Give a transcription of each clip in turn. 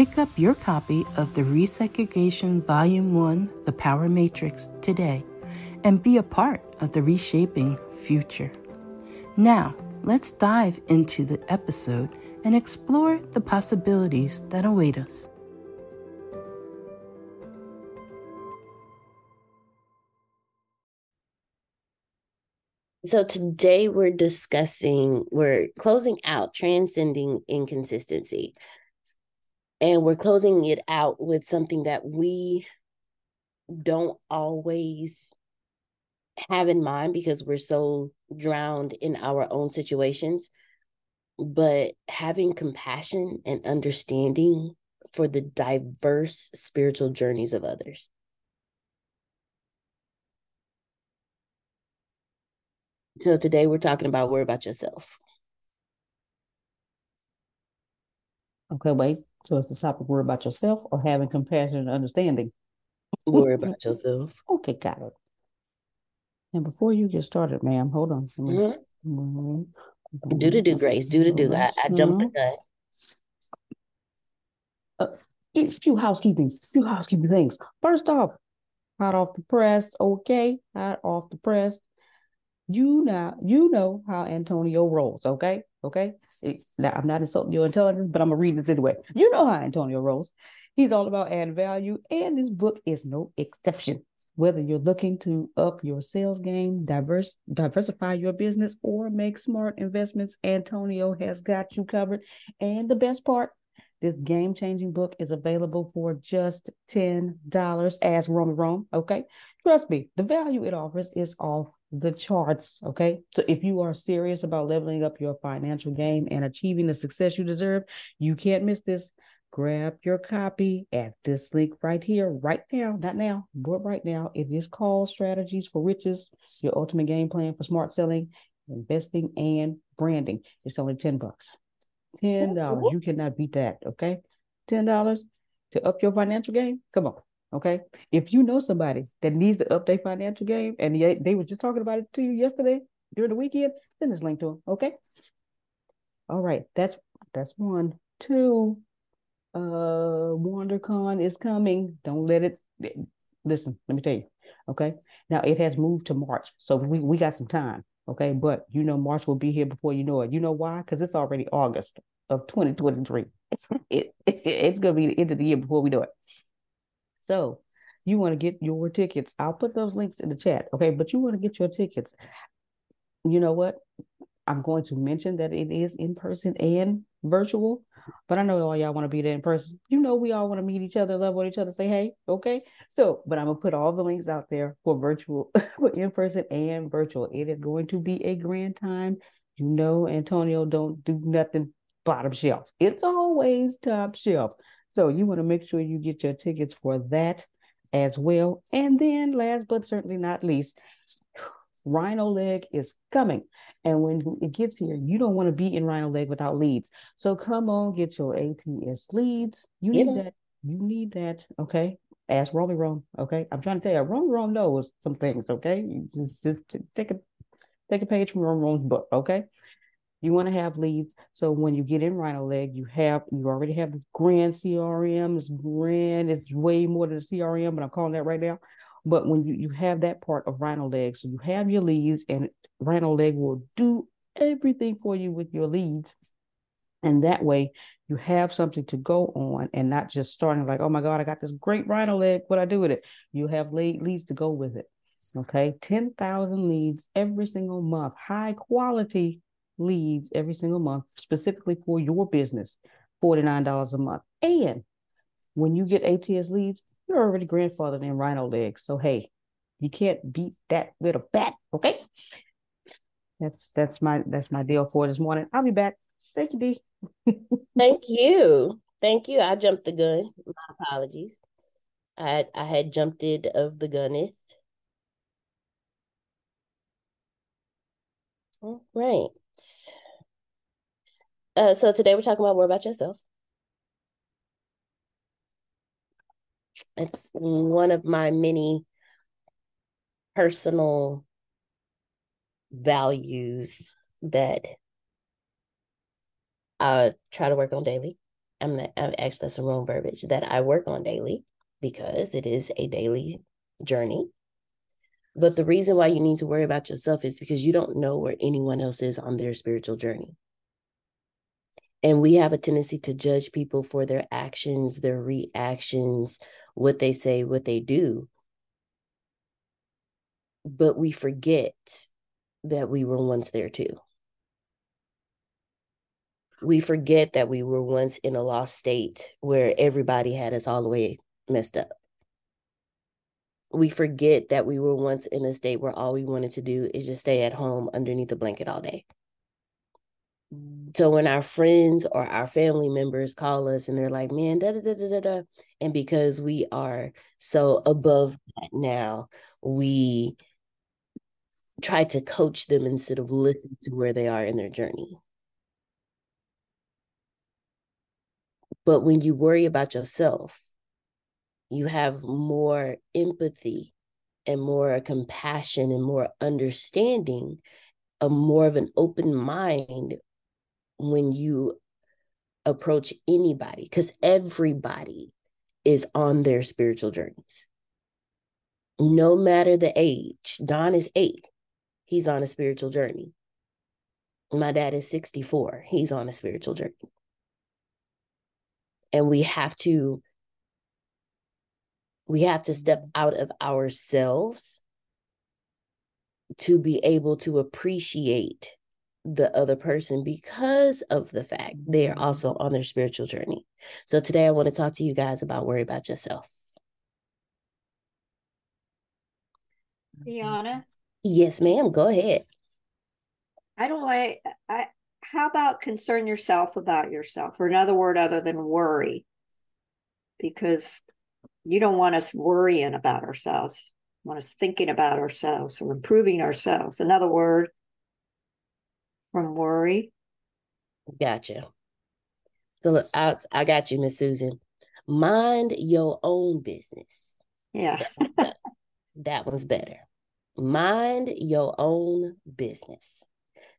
Pick up your copy of the Resegregation Volume 1 The Power Matrix today and be a part of the reshaping future. Now, let's dive into the episode and explore the possibilities that await us. So today we're discussing, we're closing out transcending inconsistency and we're closing it out with something that we don't always have in mind because we're so drowned in our own situations but having compassion and understanding for the diverse spiritual journeys of others. So today we're talking about worry about yourself. Okay wait so it's the topic worry about yourself or having compassion and understanding. Worry about yourself. Okay, got it. And before you get started, ma'am, hold on. Mm-hmm. Do to do, Grace. Do to do. I, I jumped the gun. Uh, a few housekeeping, few housekeeping things. First off, hot off the press, okay? Hot off the press. You now, you know how Antonio rolls, okay? Okay. Now, I'm not insulting your intelligence, but I'm to read this anyway. You know how Antonio rolls. He's all about adding value, and this book is no exception. Whether you're looking to up your sales game, diverse, diversify your business, or make smart investments, Antonio has got you covered. And the best part, this game changing book is available for just $10 as Rome Rome. Okay. Trust me, the value it offers is off the charts. Okay. So if you are serious about leveling up your financial game and achieving the success you deserve, you can't miss this. Grab your copy at this link right here, right now, not now, but right now. It is called Strategies for Riches, your ultimate game plan for smart selling, investing, and branding. It's only 10 bucks. $10. You cannot beat that. Okay. $10 to up your financial game. Come on. Okay. If you know somebody that needs to up their financial game and they, they were just talking about it to you yesterday during the weekend, send this link to them. Okay. All right. That's that's one. Two. Uh WonderCon is coming. Don't let it listen, let me tell you. Okay. Now it has moved to March. So we, we got some time. Okay. But you know, March will be here before you know it. You know why? Because it's already August of 2023. It's, it, it, it's to be the end of the year before we do it. So you want to get your tickets. I'll put those links in the chat. Okay. But you want to get your tickets. You know what? I'm going to mention that it is in person and virtual, but I know all y'all want to be there in person. You know, we all want to meet each other, love with each other, say hey, okay. So, but I'm gonna put all the links out there for virtual, for in person and virtual. It is going to be a grand time. You know, Antonio don't do nothing bottom shelf. It's always top shelf. So you want to make sure you get your tickets for that as well. And then, last but certainly not least, Rhino Leg is coming. And when it gets here, you don't want to be in Rhino Leg without leads. So come on, get your ATS leads. You need that. You need that. Okay. Ask Romy Rome. Okay. I'm trying to tell you, Romy Rome knows some things. Okay. You just, just take a take a page from Romy Rome's book. Okay. You want to have leads. So when you get in Rhino Leg, you have you already have this grand CRM. It's grand. It's way more than a CRM, but I'm calling that right now. But when you, you have that part of Rhino Leg, so you have your leads, and Rhino Leg will do everything for you with your leads. And that way you have something to go on and not just starting like, oh my God, I got this great rhino leg. What I do with it? You have lead, leads to go with it. Okay. 10,000 leads every single month, high quality leads every single month, specifically for your business, $49 a month. And when you get ATS leads, you're already grandfathered in rhino legs. So hey, you can't beat that with a bat. Okay. That's that's my that's my deal for this morning. I'll be back. Thank you, D. Thank you. Thank you. I jumped the gun. My apologies. I I had jumped it of the gunneth. All right. Uh, so today we're talking about more about yourself. It's one of my many personal values that I try to work on daily. I'm not, I'm actually that's some wrong verbiage that I work on daily because it is a daily journey. But the reason why you need to worry about yourself is because you don't know where anyone else is on their spiritual journey. And we have a tendency to judge people for their actions, their reactions, what they say, what they do. But we forget that we were once there too. We forget that we were once in a lost state where everybody had us all the way messed up. We forget that we were once in a state where all we wanted to do is just stay at home underneath a blanket all day. Mm. So when our friends or our family members call us and they're like, man, da da da da da, da. and because we are so above that now, we try to coach them instead of listen to where they are in their journey. But when you worry about yourself, you have more empathy and more compassion and more understanding, a more of an open mind when you approach anybody, because everybody is on their spiritual journeys. No matter the age, Don is eight, he's on a spiritual journey. My dad is 64, he's on a spiritual journey. And we have to we have to step out of ourselves to be able to appreciate the other person because of the fact they are also mm-hmm. on their spiritual journey. So today I want to talk to you guys about worry about yourself. Mm-hmm. Deanna? Yes, ma'am. Go ahead. I don't like I how about concern yourself about yourself or another word other than worry? Because you don't want us worrying about ourselves, you want us thinking about ourselves or improving ourselves. Another word from worry. Gotcha. So look, I, I got you, Miss Susan. Mind your own business. Yeah. that, that one's better. Mind your own business.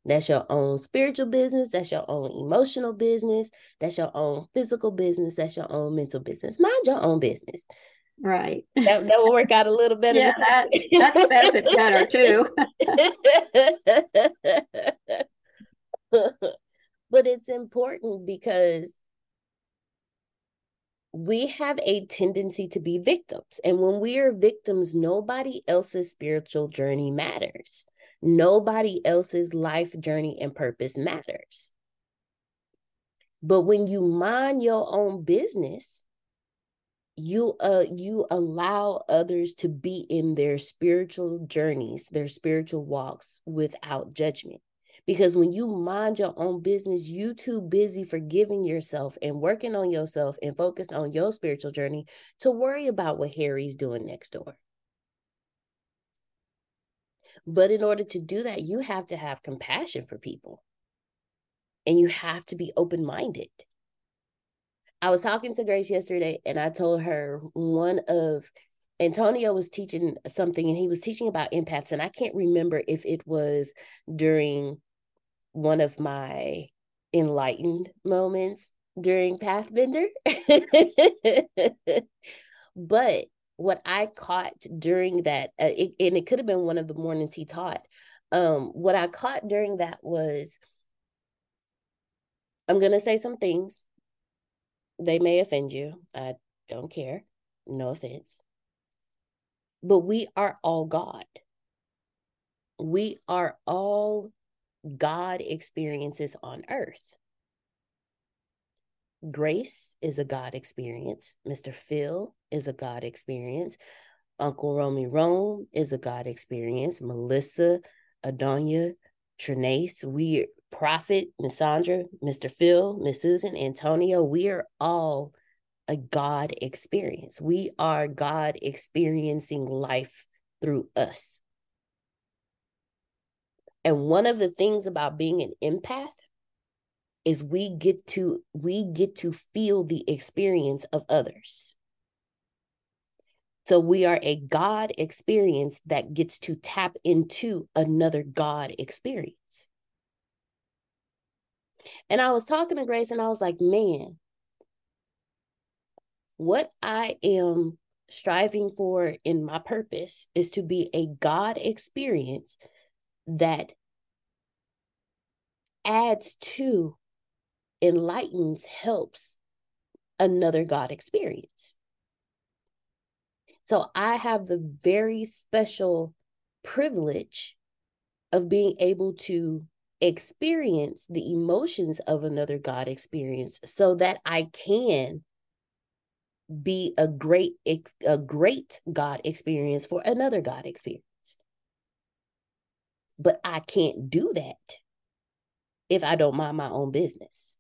That's your own spiritual business. That's your own emotional business. That's your own physical business. That's your own mental business. Mind your own business. Right. That, that will work out a little better. Yeah, that, that says it better too. but it's important because we have a tendency to be victims. And when we are victims, nobody else's spiritual journey matters. Nobody else's life journey and purpose matters. But when you mind your own business, you uh you allow others to be in their spiritual journeys, their spiritual walks without judgment. Because when you mind your own business, you too busy forgiving yourself and working on yourself and focused on your spiritual journey to worry about what Harry's doing next door. But in order to do that, you have to have compassion for people and you have to be open minded. I was talking to Grace yesterday and I told her one of Antonio was teaching something and he was teaching about empaths. And I can't remember if it was during one of my enlightened moments during Pathbender. but what I caught during that, uh, it, and it could have been one of the mornings he taught. Um, what I caught during that was I'm going to say some things. They may offend you. I don't care. No offense. But we are all God. We are all God experiences on earth. Grace is a God experience. Mr. Phil is a God experience. Uncle Romy Rome is a God experience. Melissa, Adonia, Trinace, we Prophet, Miss Sandra, Mr. Phil, Miss Susan, Antonio, we are all a God experience. We are God experiencing life through us. And one of the things about being an empath is we get to we get to feel the experience of others. So we are a God experience that gets to tap into another God experience. And I was talking to Grace and I was like, man, what I am striving for in my purpose is to be a God experience that adds to, enlightens, helps another God experience. So I have the very special privilege of being able to experience the emotions of another God experience so that I can be a great a great God experience for another God experience. But I can't do that if I don't mind my own business.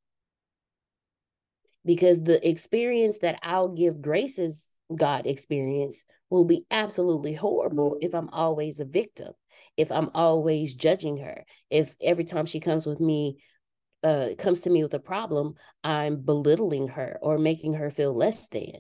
Because the experience that I'll give Grace's God experience will be absolutely horrible if I'm always a victim if I'm always judging her, if every time she comes with me, uh, comes to me with a problem, I'm belittling her or making her feel less than.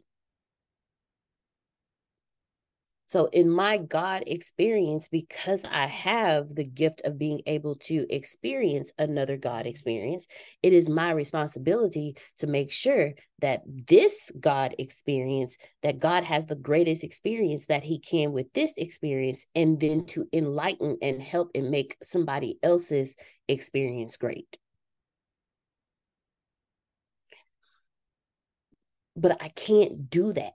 So, in my God experience, because I have the gift of being able to experience another God experience, it is my responsibility to make sure that this God experience, that God has the greatest experience that He can with this experience, and then to enlighten and help and make somebody else's experience great. But I can't do that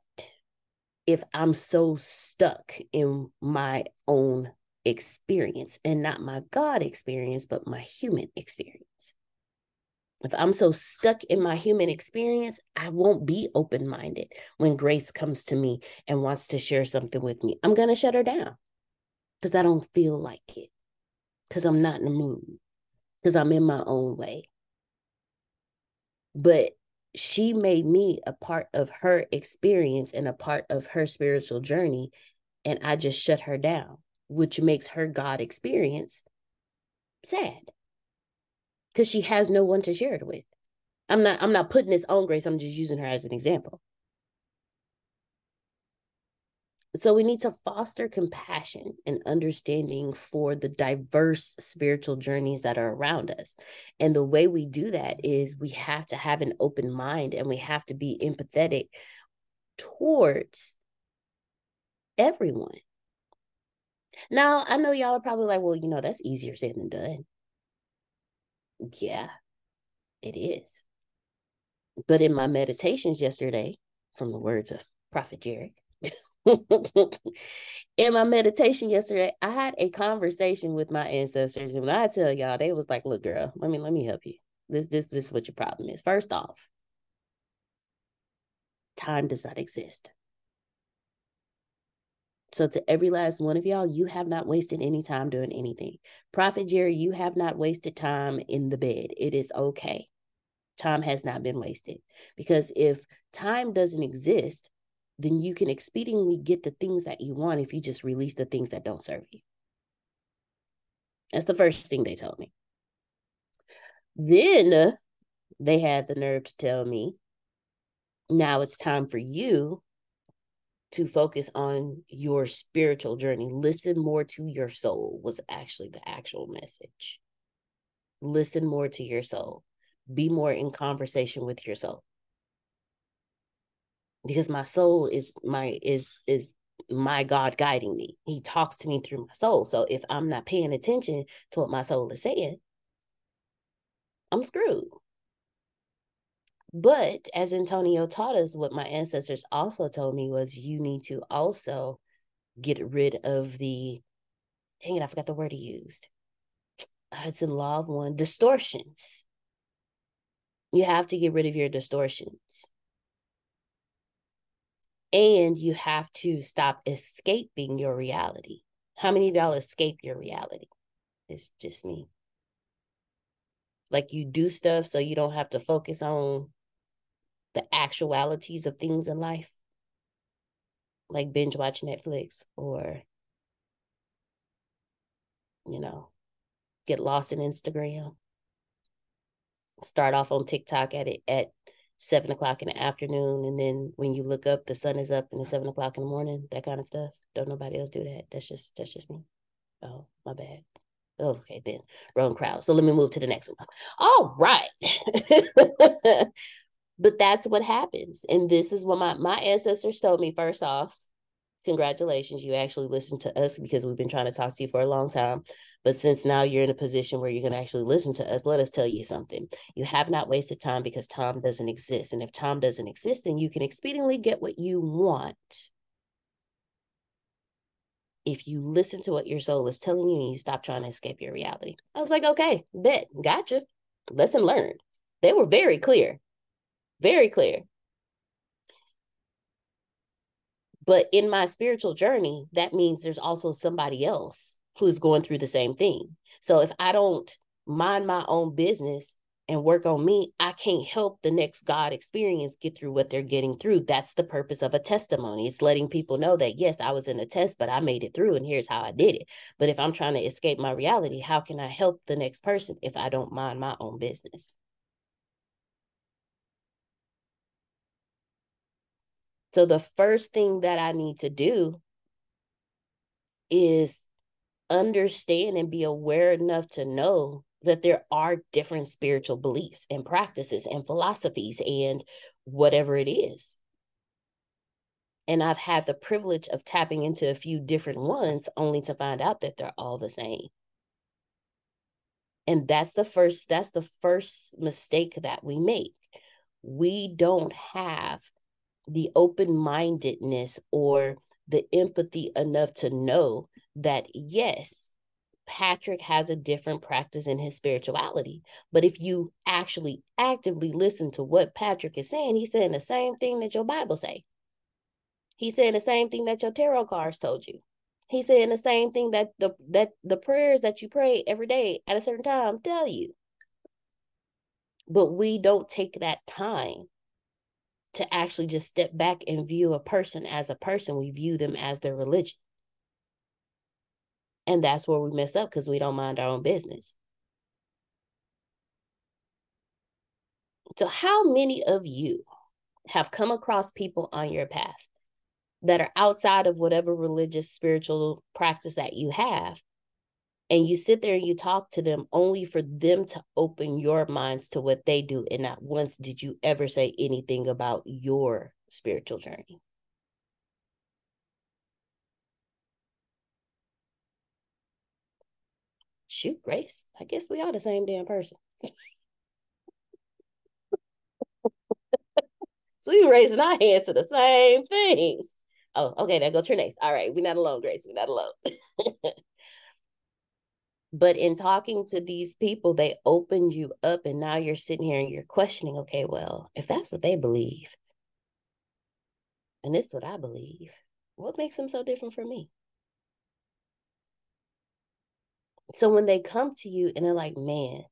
if I'm so stuck in my own experience and not my God experience, but my human experience. If I'm so stuck in my human experience, I won't be open minded when Grace comes to me and wants to share something with me. I'm going to shut her down because I don't feel like it, because I'm not in the mood, because I'm in my own way. But she made me a part of her experience and a part of her spiritual journey and i just shut her down which makes her god experience sad. Because she has no one to share it with. I'm not i'm not putting this on grace i'm just using her as an example so we need to foster compassion and understanding for the diverse spiritual journeys that are around us. And the way we do that is we have to have an open mind and we have to be empathetic towards everyone. Now, I know y'all are probably like, well, you know, that's easier said than done. Yeah, it is. But in my meditations yesterday, from the words of Prophet Jerry, in my meditation yesterday, I had a conversation with my ancestors, and when I tell y'all, they was like, "Look, girl, let me let me help you. This this this is what your problem is. First off, time does not exist. So, to every last one of y'all, you have not wasted any time doing anything. Prophet Jerry, you have not wasted time in the bed. It is okay. Time has not been wasted. Because if time doesn't exist, then you can expediently get the things that you want if you just release the things that don't serve you. That's the first thing they told me. Then they had the nerve to tell me, now it's time for you to focus on your spiritual journey. Listen more to your soul, was actually the actual message. Listen more to your soul. Be more in conversation with your soul. Because my soul is my is is my God guiding me. He talks to me through my soul. So if I'm not paying attention to what my soul is saying, I'm screwed. But as Antonio taught us, what my ancestors also told me was you need to also get rid of the, dang it, I forgot the word he used. Uh, it's in law of one distortions. You have to get rid of your distortions. And you have to stop escaping your reality. How many of y'all escape your reality? It's just me. Like you do stuff so you don't have to focus on the actualities of things in life, like binge watch Netflix or, you know, get lost in Instagram. Start off on TikTok at it at seven o'clock in the afternoon, and then when you look up, the sun is up and it's seven o'clock in the morning. That kind of stuff. Don't nobody else do that. That's just that's just me. Oh, my bad. Okay, then wrong crowd. So let me move to the next one. All right. but that's what happens and this is what my my ancestors told me first off congratulations you actually listened to us because we've been trying to talk to you for a long time. But since now you're in a position where you're going to actually listen to us let us tell you something. You have not wasted time because time doesn't exist. And if time doesn't exist then you can expediently get what you want. If you listen to what your soul is telling you and you stop trying to escape your reality. I was like okay bet gotcha. Lesson learned. They were very clear. Very clear. But in my spiritual journey, that means there's also somebody else who's going through the same thing. So if I don't mind my own business and work on me, I can't help the next God experience get through what they're getting through. That's the purpose of a testimony. It's letting people know that, yes, I was in a test, but I made it through and here's how I did it. But if I'm trying to escape my reality, how can I help the next person if I don't mind my own business? So the first thing that I need to do is understand and be aware enough to know that there are different spiritual beliefs and practices and philosophies and whatever it is. And I've had the privilege of tapping into a few different ones only to find out that they're all the same. And that's the first that's the first mistake that we make. We don't have the open mindedness or the empathy enough to know that, yes, Patrick has a different practice in his spirituality. But if you actually actively listen to what Patrick is saying, he's saying the same thing that your Bible say. He's saying the same thing that your tarot cards told you. He's saying the same thing that the that the prayers that you pray every day at a certain time tell you. But we don't take that time to actually just step back and view a person as a person. We view them as their religion. And that's where we mess up because we don't mind our own business. So, how many of you have come across people on your path that are outside of whatever religious, spiritual practice that you have and you sit there and you talk to them only for them to open your minds to what they do and not once did you ever say anything about your spiritual journey. Shoot grace i guess we are the same damn person. So we raising our hands to the same things. Oh okay now go trinace all right we're not alone grace we're not alone. but in talking to these people, they opened you up, and now you're sitting here and you're questioning, okay, well, if that's what they believe, and this is what I believe, what makes them so different from me? So when they come to you and they're like, man,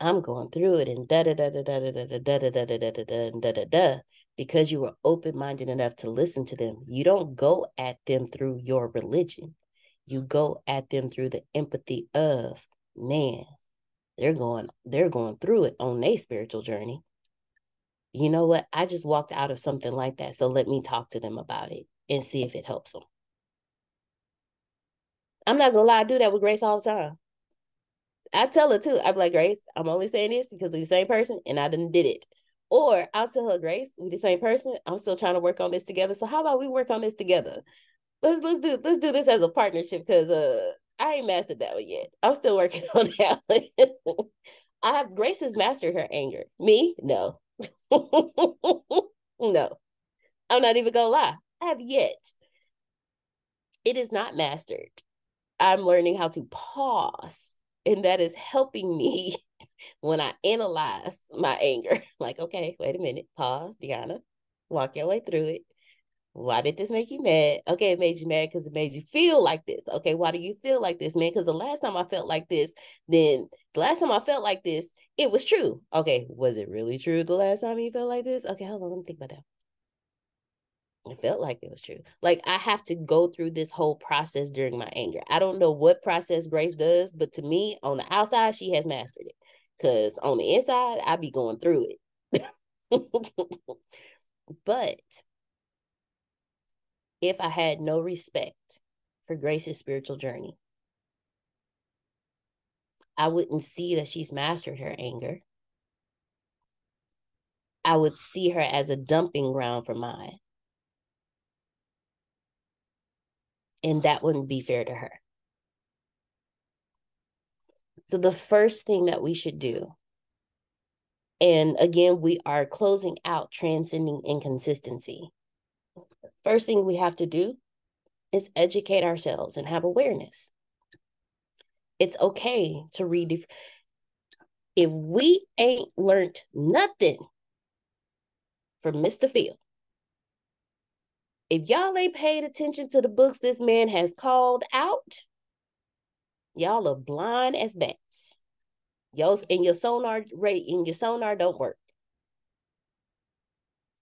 I'm going through it and da da da da da da da da da da da da da da da da da because you were open minded enough to listen to them. You don't go at them through your religion. You go at them through the empathy of man. They're going, they're going through it on their spiritual journey. You know what? I just walked out of something like that. So let me talk to them about it and see if it helps them. I'm not gonna lie, I do that with Grace all the time. I tell her too. I'm like, Grace, I'm only saying this because we're the same person and I didn't did it. Or I'll tell her, Grace, we the same person. I'm still trying to work on this together. So how about we work on this together? Let's let's do let's do this as a partnership because uh I ain't mastered that one yet. I'm still working on that one. I have Grace has mastered her anger. Me, no. no. I'm not even gonna lie. I have yet. It is not mastered. I'm learning how to pause, and that is helping me when I analyze my anger, like, okay, wait a minute, pause, Deanna, walk your way through it. Why did this make you mad? Okay, it made you mad because it made you feel like this. Okay, why do you feel like this, man? Because the last time I felt like this, then the last time I felt like this, it was true. Okay, was it really true the last time you felt like this? Okay, hold on, let me think about that. It felt like it was true. Like I have to go through this whole process during my anger. I don't know what process Grace does, but to me, on the outside, she has mastered it. Cause on the inside, I be going through it. but if I had no respect for Grace's spiritual journey, I wouldn't see that she's mastered her anger. I would see her as a dumping ground for mine. And that wouldn't be fair to her. So, the first thing that we should do, and again, we are closing out transcending inconsistency. First thing we have to do is educate ourselves and have awareness. It's okay to read. If we ain't learned nothing from Mr. Phil, if y'all ain't paid attention to the books this man has called out, Y'all are blind as bats. Yo, and your sonar rate and your sonar don't work.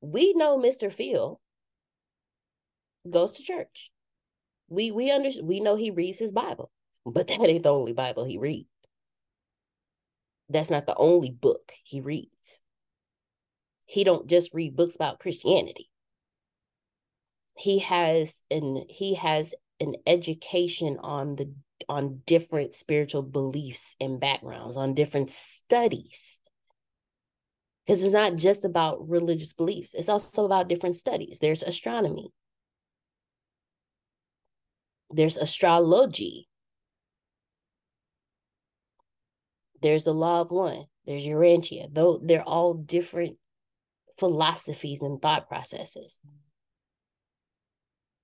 We know Mr. Phil goes to church. We we under we know he reads his Bible, but that ain't the only Bible he reads. That's not the only book he reads. He don't just read books about Christianity. He has an he has an education on the on different spiritual beliefs and backgrounds, on different studies. Because it's not just about religious beliefs, it's also about different studies. There's astronomy, there's astrology, there's the law of one, there's Urantia. Though they're all different philosophies and thought processes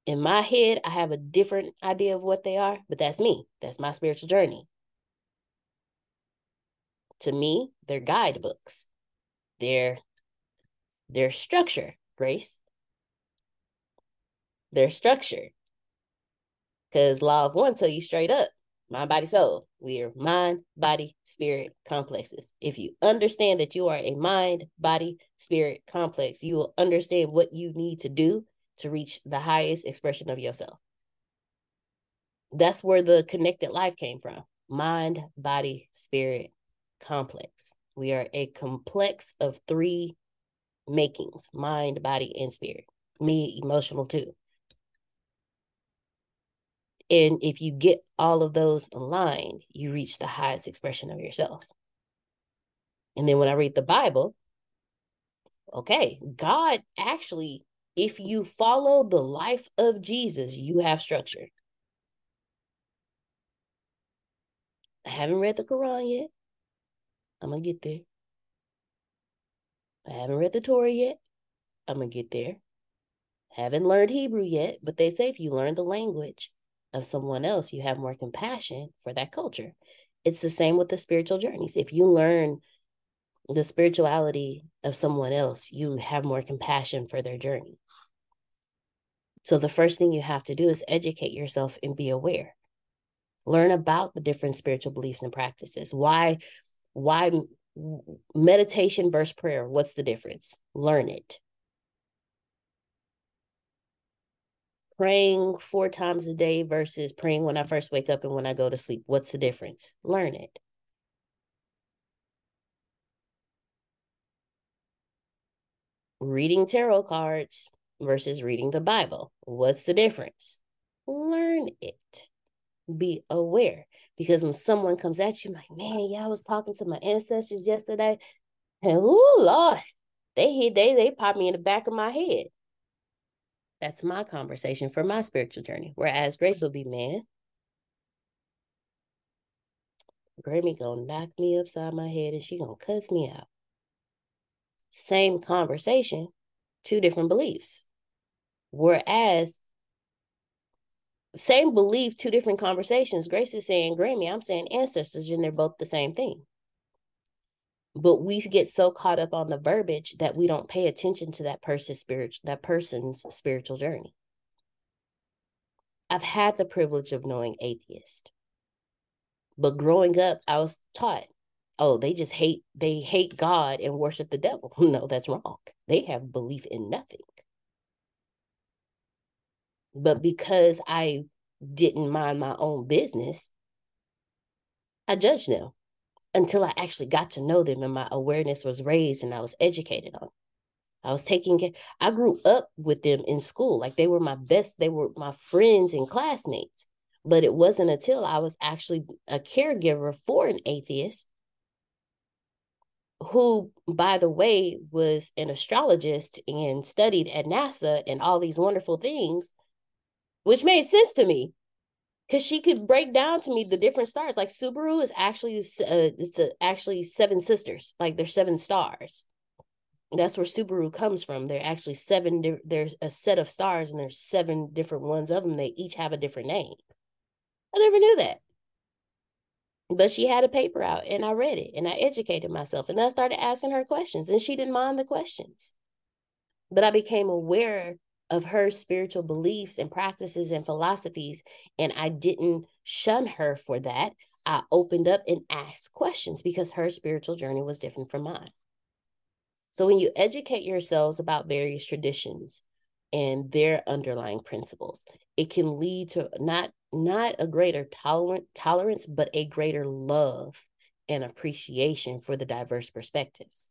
in my head, I have a different idea of what they are, but that's me. That's my spiritual journey. To me, they're guidebooks. They're their structure, Grace. Their structure. Because law of one tell you straight up, mind, body, soul. We are mind, body, spirit complexes. If you understand that you are a mind, body, spirit complex, you will understand what you need to do to reach the highest expression of yourself. That's where the connected life came from mind, body, spirit, complex. We are a complex of three makings mind, body, and spirit. Me, emotional too. And if you get all of those aligned, you reach the highest expression of yourself. And then when I read the Bible, okay, God actually if you follow the life of Jesus, you have structure. I haven't read the Quran yet. I'm going to get there. I haven't read the Torah yet. I'm going to get there. Haven't learned Hebrew yet, but they say if you learn the language of someone else, you have more compassion for that culture. It's the same with the spiritual journeys. If you learn the spirituality of someone else, you have more compassion for their journey. So the first thing you have to do is educate yourself and be aware. Learn about the different spiritual beliefs and practices. Why why meditation versus prayer? What's the difference? Learn it. Praying four times a day versus praying when I first wake up and when I go to sleep. What's the difference? Learn it. Reading tarot cards versus reading the Bible. What's the difference? Learn it. Be aware. Because when someone comes at you, like, man, yeah, I was talking to my ancestors yesterday, and oh Lord, they hit they they pop me in the back of my head. That's my conversation for my spiritual journey. Whereas Grace mm-hmm. will be, man, Grammy gonna knock me upside my head and she gonna cuss me out. Same conversation, two different beliefs. Whereas, same belief, two different conversations. Grace is saying Grammy, I'm saying ancestors, and they're both the same thing. But we get so caught up on the verbiage that we don't pay attention to that person's spiritual that person's spiritual journey. I've had the privilege of knowing atheists. But growing up, I was taught, oh, they just hate, they hate God and worship the devil. No, that's wrong. They have belief in nothing. But because I didn't mind my own business, I judged them until I actually got to know them and my awareness was raised and I was educated on. I was taking care. I grew up with them in school. Like they were my best, they were my friends and classmates. But it wasn't until I was actually a caregiver for an atheist who, by the way, was an astrologist and studied at NASA and all these wonderful things which made sense to me because she could break down to me the different stars. Like Subaru is actually uh, it's a, actually seven sisters. Like they're seven stars. That's where Subaru comes from. They're actually seven. Di- there's a set of stars, and there's seven different ones of them. They each have a different name. I never knew that. But she had a paper out, and I read it, and I educated myself, and I started asking her questions, and she didn't mind the questions. But I became aware of her spiritual beliefs and practices and philosophies. And I didn't shun her for that. I opened up and asked questions because her spiritual journey was different from mine. So when you educate yourselves about various traditions and their underlying principles, it can lead to not not a greater tolerant tolerance, but a greater love and appreciation for the diverse perspectives.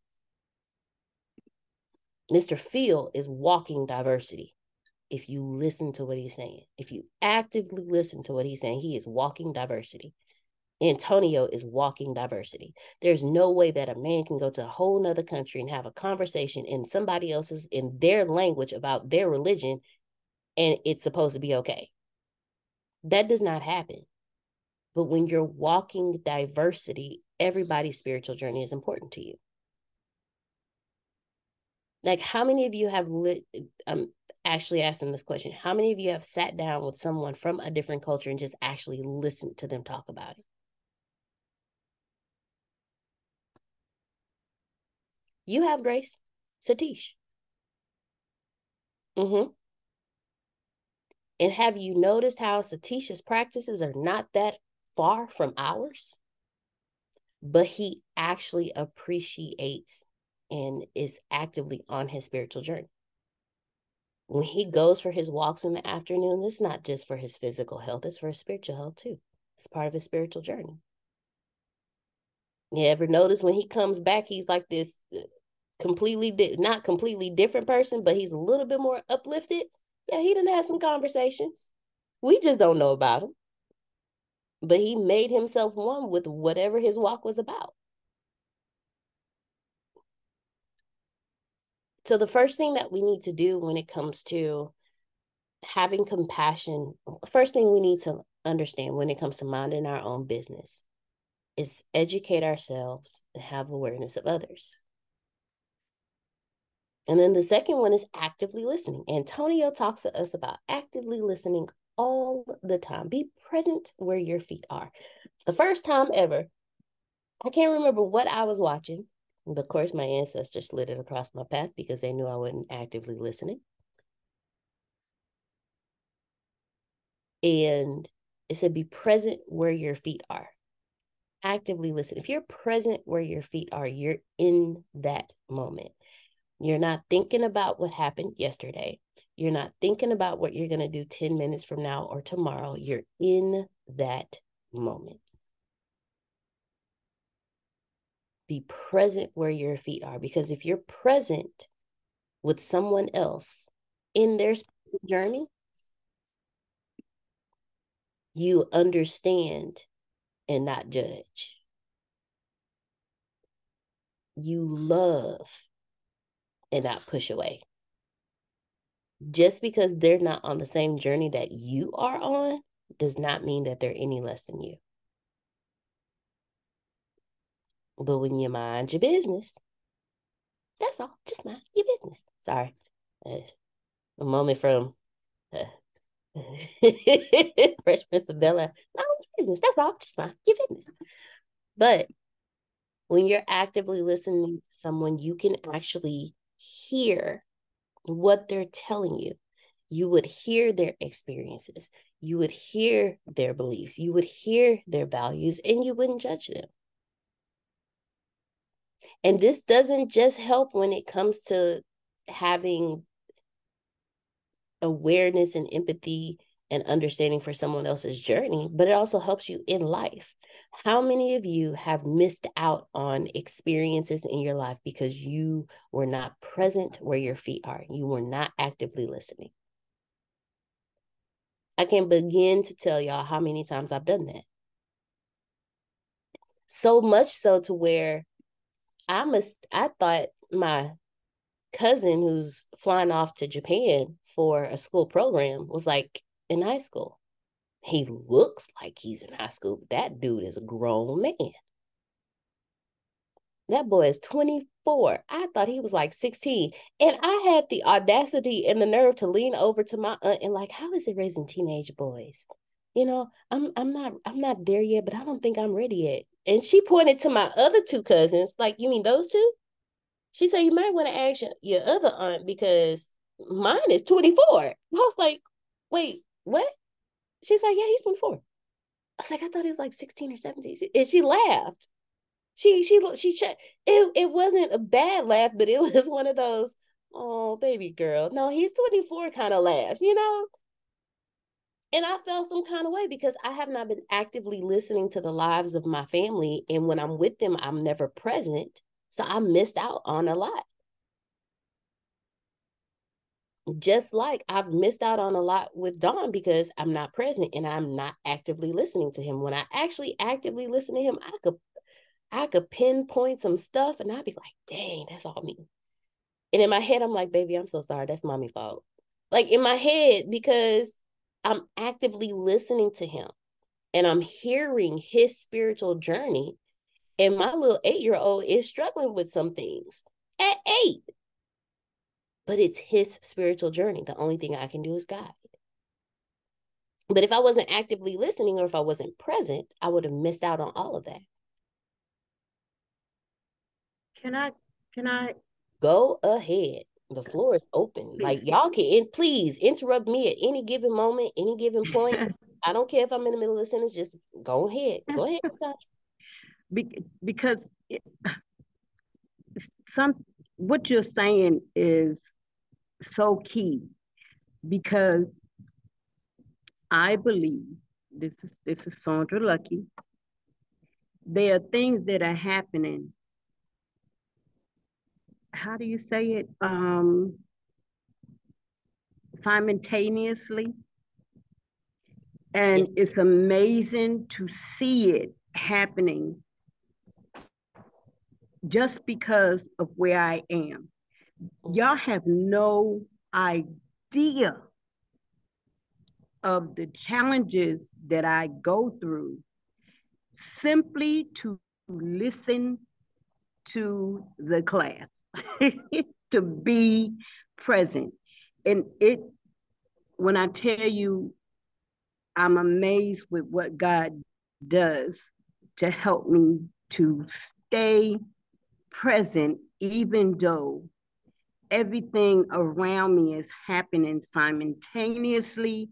Mr. Phil is walking diversity. If you listen to what he's saying, if you actively listen to what he's saying, he is walking diversity. Antonio is walking diversity. There's no way that a man can go to a whole nother country and have a conversation in somebody else's in their language about their religion and it's supposed to be okay. That does not happen. But when you're walking diversity, everybody's spiritual journey is important to you like how many of you have lit i'm actually asking this question how many of you have sat down with someone from a different culture and just actually listened to them talk about it? You have grace. Satish. Mm-hmm. And have you noticed how satish's practices are not that far from ours? But he actually appreciates and is actively on his spiritual journey. When he goes for his walks in the afternoon, it's not just for his physical health, it's for his spiritual health too. It's part of his spiritual journey. You ever notice when he comes back, he's like this uh, completely, di- not completely different person, but he's a little bit more uplifted? Yeah, he didn't have some conversations. We just don't know about him. But he made himself one with whatever his walk was about. So, the first thing that we need to do when it comes to having compassion, first thing we need to understand when it comes to minding our own business is educate ourselves and have awareness of others. And then the second one is actively listening. Antonio talks to us about actively listening all the time. Be present where your feet are. The first time ever. I can't remember what I was watching. Of course, my ancestors slid it across my path because they knew I wasn't actively listening. And it said, be present where your feet are. Actively listen. If you're present where your feet are, you're in that moment. You're not thinking about what happened yesterday. You're not thinking about what you're going to do 10 minutes from now or tomorrow. You're in that moment. Be present where your feet are because if you're present with someone else in their journey, you understand and not judge. You love and not push away. Just because they're not on the same journey that you are on does not mean that they're any less than you. But when you mind your business, that's all. Just mind your business. Sorry. Uh, a moment from uh, Fresh Prince of Bel Air. Mind your business. That's all. Just mind your business. But when you're actively listening to someone, you can actually hear what they're telling you. You would hear their experiences. You would hear their beliefs. You would hear their values, and you wouldn't judge them. And this doesn't just help when it comes to having awareness and empathy and understanding for someone else's journey, but it also helps you in life. How many of you have missed out on experiences in your life because you were not present where your feet are? You were not actively listening. I can begin to tell y'all how many times I've done that. So much so to where I must I thought my cousin who's flying off to Japan for a school program was like in high school. He looks like he's in high school, but that dude is a grown man. That boy is 24. I thought he was like 16. And I had the audacity and the nerve to lean over to my aunt and like, how is it raising teenage boys? You know, I'm I'm not I'm not there yet, but I don't think I'm ready yet. And she pointed to my other two cousins, like, you mean those two? She said, you might want to ask your other aunt because mine is 24. I was like, wait, what? She's like, yeah, he's 24. I was like, I thought he was like 16 or 17. And she laughed. She she she it it wasn't a bad laugh, but it was one of those, oh baby girl. No, he's 24 kind of laughs, you know? And I felt some kind of way because I have not been actively listening to the lives of my family. And when I'm with them, I'm never present. So I missed out on a lot. Just like I've missed out on a lot with Don because I'm not present and I'm not actively listening to him. When I actually actively listen to him, I could I could pinpoint some stuff and I'd be like, dang, that's all me. And in my head, I'm like, baby, I'm so sorry. That's mommy fault. Like in my head, because I'm actively listening to him and I'm hearing his spiritual journey. And my little eight year old is struggling with some things at eight. But it's his spiritual journey. The only thing I can do is guide. But if I wasn't actively listening or if I wasn't present, I would have missed out on all of that. Can I can I go ahead? The floor is open. Like mm-hmm. y'all can in, please interrupt me at any given moment, any given point. I don't care if I'm in the middle of a sentence. Just go ahead. Go ahead, Be- because it, some what you're saying is so key because I believe this is this is Sandra Lucky. There are things that are happening how do you say it? Um, simultaneously. And it's amazing to see it happening just because of where I am. Y'all have no idea of the challenges that I go through simply to listen to the class, to be present. And it, when I tell you, I'm amazed with what God does to help me to stay present, even though everything around me is happening simultaneously.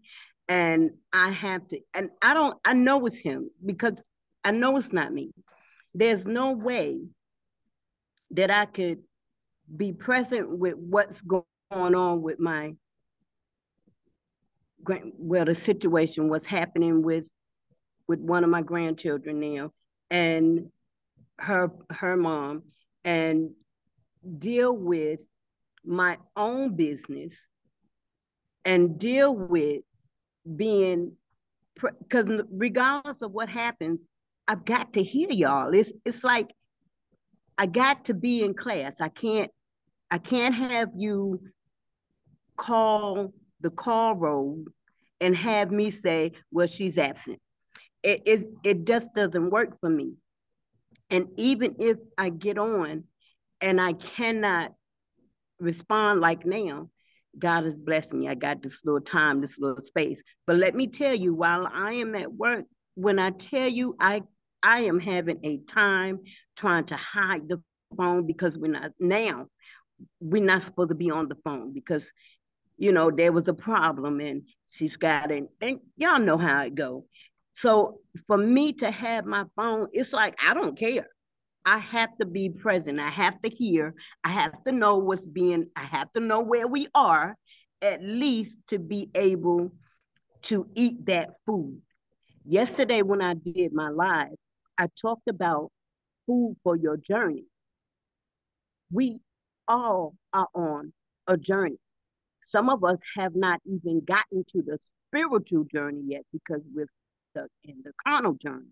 And I have to, and I don't, I know it's Him because I know it's not me. There's no way that I could be present with what's going on with my well the situation what's happening with with one of my grandchildren now and her her mom and deal with my own business and deal with being because regardless of what happens i've got to hear y'all. It's it's like i got to be in class. I can't i can't have you call the call roll and have me say well she's absent it, it, it just doesn't work for me and even if i get on and i cannot respond like now, God has blessed me. I got this little time, this little space. But let me tell you, while I am at work, when I tell you I I am having a time trying to hide the phone because we're not now, we're not supposed to be on the phone because you know there was a problem and she's got it and y'all know how it go. So for me to have my phone, it's like I don't care. I have to be present. I have to hear. I have to know what's being, I have to know where we are, at least to be able to eat that food. Yesterday, when I did my live, I talked about food for your journey. We all are on a journey. Some of us have not even gotten to the spiritual journey yet because we're stuck in the carnal journey.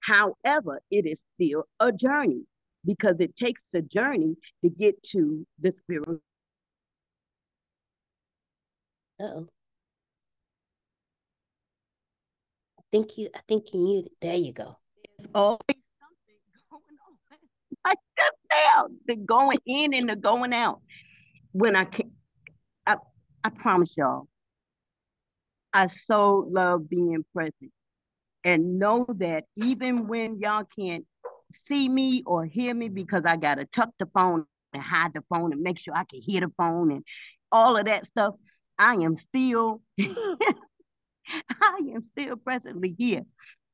However, it is still a journey because it takes the journey to get to the spirit. oh. I think you I think you muted. There you go. There's always something going on. I just now the going in and the going out. When I can I, I promise y'all, I so love being present and know that even when y'all can't see me or hear me because I gotta tuck the phone and hide the phone and make sure I can hear the phone and all of that stuff, I am still I am still presently here.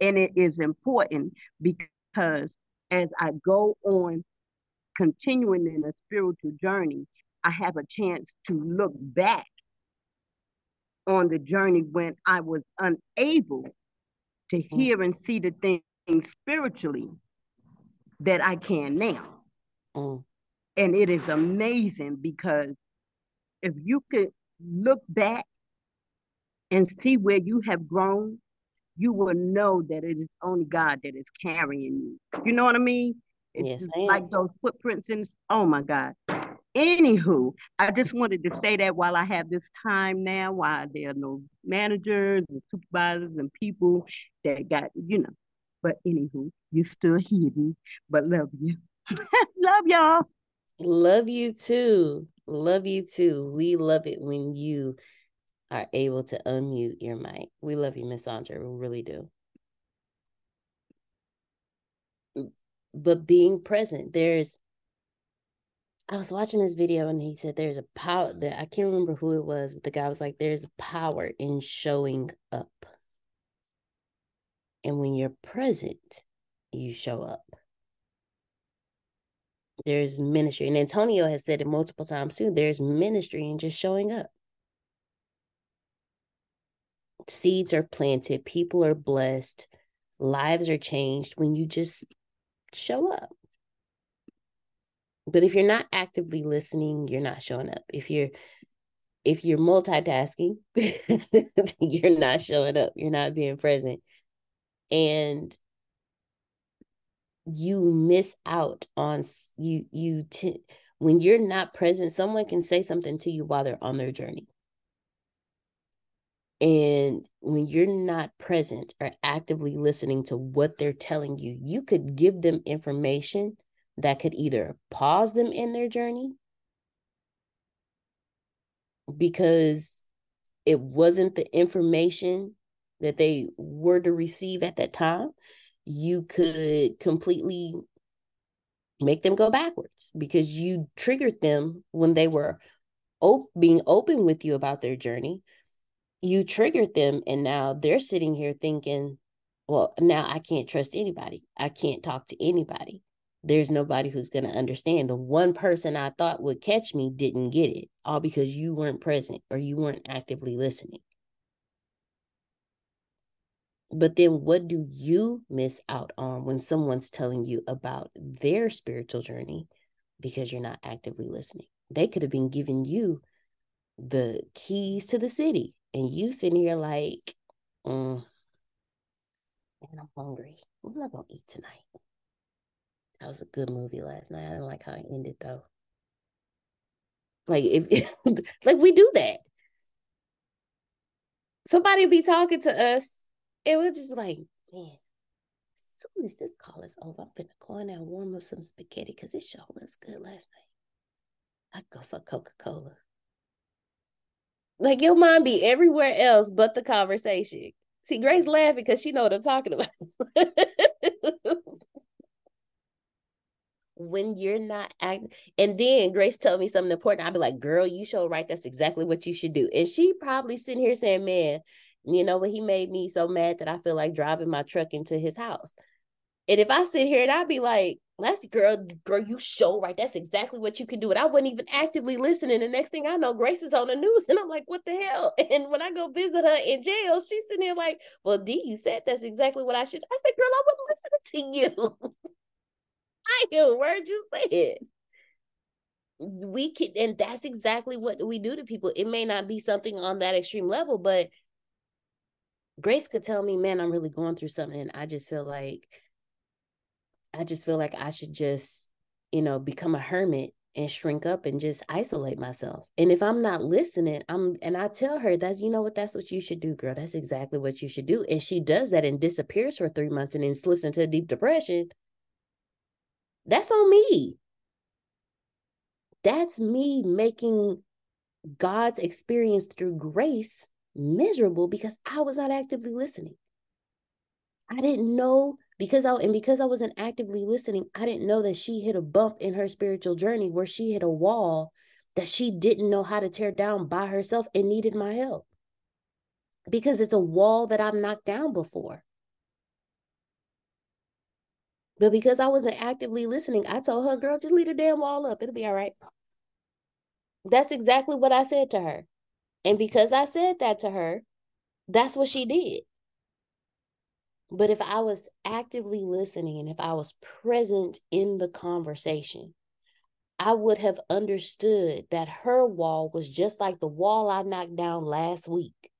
And it is important because as I go on continuing in a spiritual journey, I have a chance to look back on the journey when I was unable to mm. hear and see the things spiritually that I can now. Mm. And it is amazing because if you could look back and see where you have grown, you will know that it is only God that is carrying you. You know what I mean? It's yes, like those footprints in, oh my God. Anywho, I just wanted to say that while I have this time now, while there are no managers and supervisors and people that got, you know. But anywho, you're still hidden, but love you. love y'all. Love you too. Love you too. We love it when you are able to unmute your mic. We love you, Miss Andre. We really do. But being present, there's I was watching this video and he said there's a power mm-hmm. that I can't remember who it was, but the guy was like, there's power in showing up. And when you're present, you show up. There's ministry. And Antonio has said it multiple times too. There's ministry in just showing up. Seeds are planted, people are blessed, lives are changed when you just show up. But if you're not actively listening, you're not showing up. If you're if you're multitasking, you're not showing up. You're not being present. And you miss out on you you t- when you're not present, someone can say something to you while they're on their journey. And when you're not present or actively listening to what they're telling you, you could give them information that could either pause them in their journey because it wasn't the information that they were to receive at that time. You could completely make them go backwards because you triggered them when they were op- being open with you about their journey you triggered them and now they're sitting here thinking well now i can't trust anybody. I can't talk to anybody. There's nobody who's going to understand. The one person i thought would catch me didn't get it all because you weren't present or you weren't actively listening. But then what do you miss out on when someone's telling you about their spiritual journey because you're not actively listening? They could have been giving you the keys to the city and you sitting here like, mm, I'm hungry. I'm not gonna eat tonight. That was a good movie last night. I didn't like how it ended though. Like if like we do that. Somebody be talking to us, and we'll just be like, man, as soon as this call is over, I'm gonna go in there and warm up some spaghetti because it sure was good last night. I go for Coca-Cola. Like your mind be everywhere else but the conversation. See, Grace laughing because she know what I'm talking about. when you're not acting, and then Grace told me something important, I'd be like, "Girl, you show right. That's exactly what you should do." And she probably sitting here saying, "Man, you know what? He made me so mad that I feel like driving my truck into his house." And if I sit here and I'd be like, that's girl, girl, you show right. That's exactly what you can do. And I wasn't even actively listening. The next thing I know, Grace is on the news. And I'm like, what the hell? And when I go visit her in jail, she's sitting there like, well, D, you said that's exactly what I should. I said, girl, I wasn't listening to you. I hear a word you said. We can, and that's exactly what we do to people. It may not be something on that extreme level, but Grace could tell me, man, I'm really going through something. And I just feel like I just feel like I should just, you know, become a hermit and shrink up and just isolate myself. And if I'm not listening, I'm and I tell her that you know what that's what you should do, girl. That's exactly what you should do. And she does that and disappears for 3 months and then slips into a deep depression. That's on me. That's me making God's experience through grace miserable because I was not actively listening. I didn't know because I and because I wasn't actively listening, I didn't know that she hit a bump in her spiritual journey where she hit a wall that she didn't know how to tear down by herself and needed my help. Because it's a wall that I've knocked down before. But because I wasn't actively listening, I told her, girl, just leave the damn wall up. It'll be all right. That's exactly what I said to her. And because I said that to her, that's what she did. But if I was actively listening and if I was present in the conversation, I would have understood that her wall was just like the wall I knocked down last week.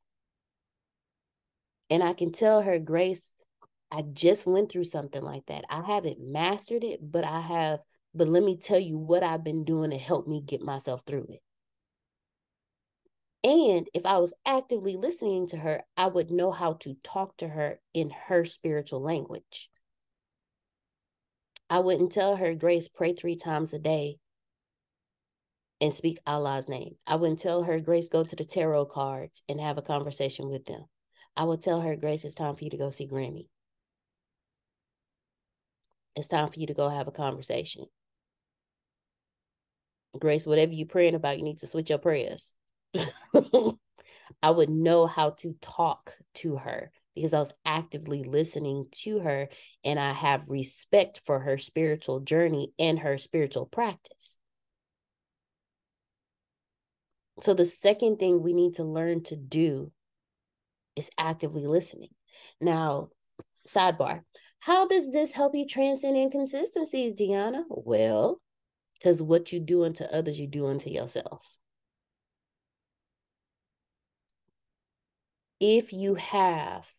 And I can tell her, Grace, I just went through something like that. I haven't mastered it, but I have, but let me tell you what I've been doing to help me get myself through it. And if I was actively listening to her, I would know how to talk to her in her spiritual language. I wouldn't tell her, Grace, pray three times a day and speak Allah's name. I wouldn't tell her, Grace, go to the tarot cards and have a conversation with them. I would tell her, Grace, it's time for you to go see Grammy. It's time for you to go have a conversation. Grace, whatever you're praying about, you need to switch your prayers. I would know how to talk to her because I was actively listening to her and I have respect for her spiritual journey and her spiritual practice. So, the second thing we need to learn to do is actively listening. Now, sidebar, how does this help you transcend inconsistencies, Deanna? Well, because what you do unto others, you do unto yourself. If you have,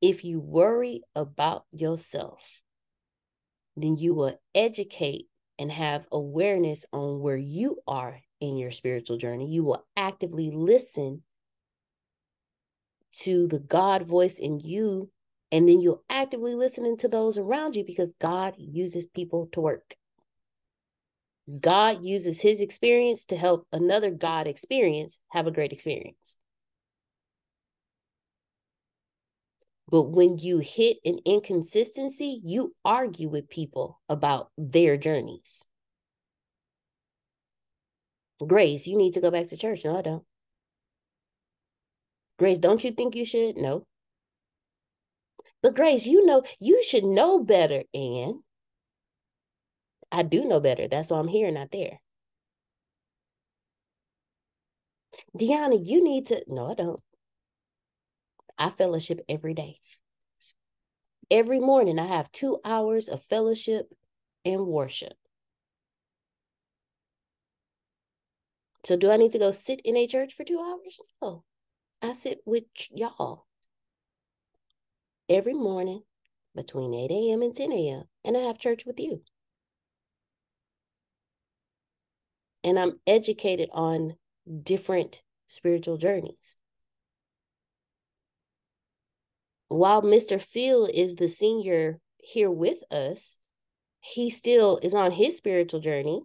if you worry about yourself, then you will educate and have awareness on where you are in your spiritual journey. You will actively listen to the God voice in you. And then you'll actively listening to those around you because God uses people to work. God uses his experience to help another God experience have a great experience. But when you hit an inconsistency, you argue with people about their journeys. Grace, you need to go back to church. No, I don't. Grace, don't you think you should? No. But Grace, you know, you should know better, Anne. I do know better. That's why I'm here, not there. Deanna, you need to. No, I don't. I fellowship every day. Every morning, I have two hours of fellowship and worship. So, do I need to go sit in a church for two hours? No. I sit with y'all every morning between 8 a.m. and 10 a.m., and I have church with you. And I'm educated on different spiritual journeys. While Mr. Phil is the senior here with us, he still is on his spiritual journey.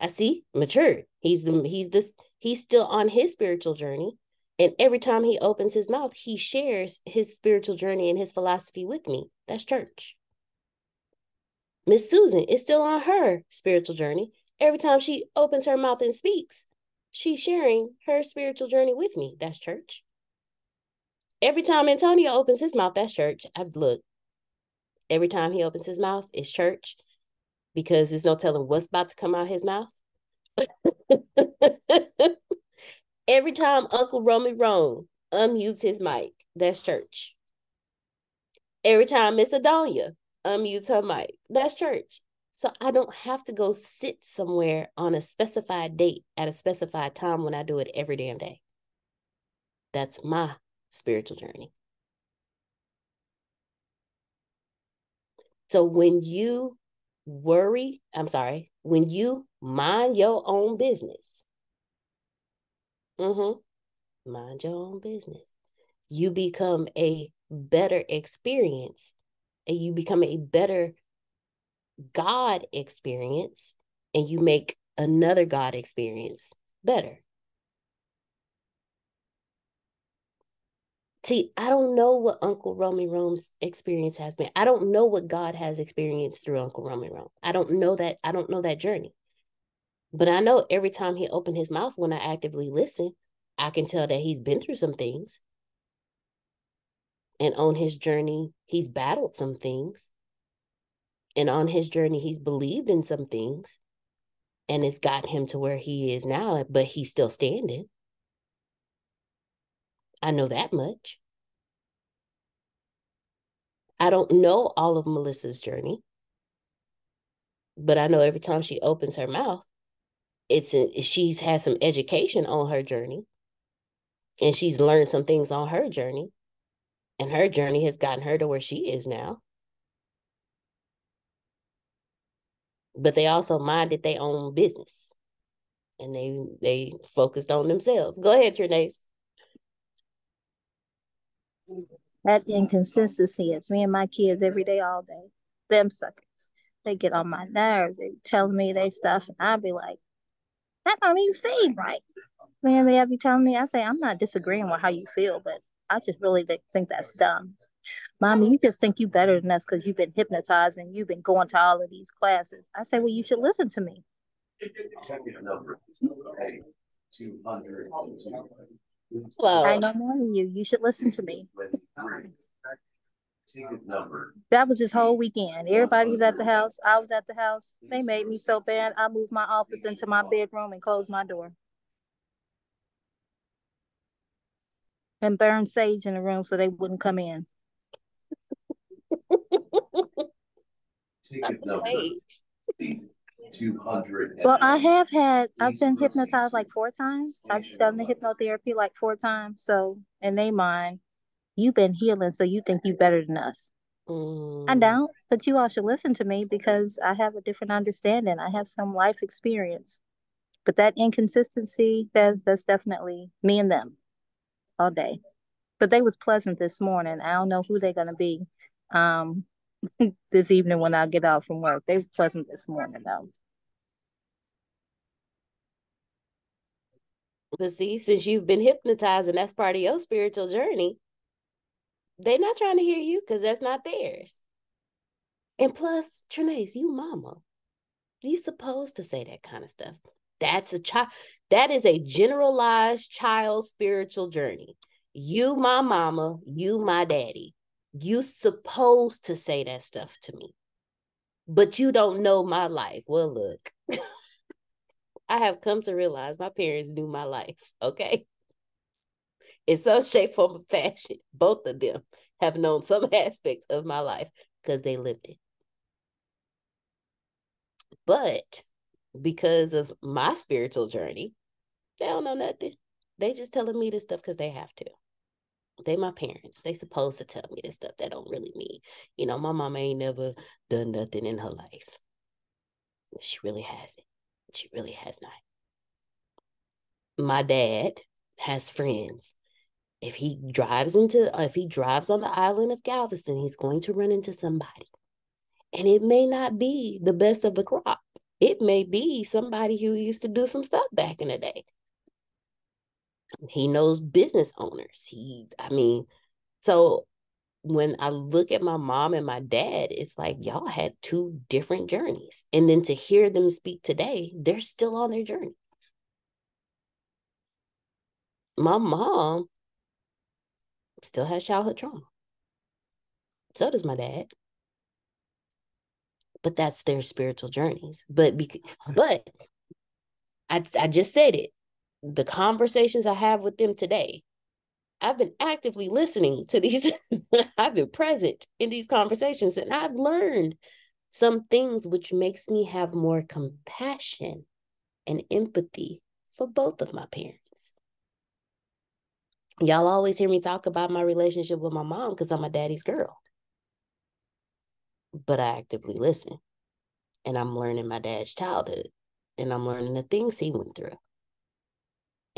I see, matured. He's the he's this he's still on his spiritual journey. And every time he opens his mouth, he shares his spiritual journey and his philosophy with me. That's church. Miss Susan is still on her spiritual journey. Every time she opens her mouth and speaks, she's sharing her spiritual journey with me. That's church. Every time Antonio opens his mouth, that's church. I look. Every time he opens his mouth, it's church because there's no telling what's about to come out his mouth. Every time Uncle Romy Rome unmutes his mic, that's church. Every time Miss Adonia unmutes her mic, that's church. So I don't have to go sit somewhere on a specified date at a specified time when I do it every damn day. That's my spiritual journey. So when you worry, I'm sorry, when you mind your own business, mm-hmm, mind your own business, you become a better experience and you become a better God experience and you make another God experience better. See, I don't know what Uncle Romy Rome's experience has been. I don't know what God has experienced through Uncle Romy Rome. I don't know that. I don't know that journey. But I know every time he opened his mouth when I actively listen, I can tell that he's been through some things. And on his journey, he's battled some things. And on his journey, he's believed in some things. And it's gotten him to where he is now, but he's still standing. I know that much. I don't know all of Melissa's journey, but I know every time she opens her mouth, it's a, she's had some education on her journey, and she's learned some things on her journey, and her journey has gotten her to where she is now. But they also minded their own business, and they they focused on themselves. Go ahead, Trinace. That inconsistency is me and my kids every day, all day. Them suckers. They get on my nerves. They tell me they stuff, and I'll be like, that don't even seem right. Then they have be telling me, I say, I'm not disagreeing with how you feel, but I just really think that's dumb. Mommy, you just think you better than us because you've been hypnotized and you've been going to all of these classes. I say, well, you should listen to me. Well, I know more than you. You should listen to me. That was his whole weekend. Everybody was at the house. I was at the house. They made me so bad. I moved my office into my bedroom and closed my door. And burned sage in the room so they wouldn't come in. Ticket number 200. Well, I have had, I've been hypnotized like four times. I've done the hypnotherapy like four times. So, in they mind, you've been healing, so you think you're better than us. Mm. I don't, but you all should listen to me because I have a different understanding. I have some life experience. But that inconsistency, that's, that's definitely me and them all day. but they was pleasant this morning. I don't know who they're gonna be um this evening when I get out from work. They were pleasant this morning though. But see, since you've been hypnotized and that's part of your spiritual journey, they're not trying to hear you because that's not theirs. And plus, Trinace, you mama. You supposed to say that kind of stuff. That's a child. That is a generalized child spiritual journey. You, my mama, you, my daddy. You supposed to say that stuff to me. But you don't know my life. Well, look. I have come to realize my parents knew my life, okay? In some shape, form, or fashion, both of them have known some aspects of my life because they lived it. But because of my spiritual journey, they don't know nothing. They just telling me this stuff because they have to. They my parents. They supposed to tell me this stuff that don't really mean. You know, my mama ain't never done nothing in her life. She really hasn't. She really has not. My dad has friends. If he drives into uh, if he drives on the island of Galveston, he's going to run into somebody. And it may not be the best of the crop. It may be somebody who used to do some stuff back in the day. He knows business owners. He, I mean, so when I look at my mom and my dad, it's like y'all had two different journeys. And then to hear them speak today, they're still on their journey. My mom still has childhood trauma. So does my dad but that's their spiritual journeys. But because, but I I just said it. The conversations I have with them today, I've been actively listening to these. I've been present in these conversations, and I've learned some things which makes me have more compassion and empathy for both of my parents. Y'all always hear me talk about my relationship with my mom because I'm a daddy's girl but I actively listen. And I'm learning my dad's childhood and I'm learning the things he went through.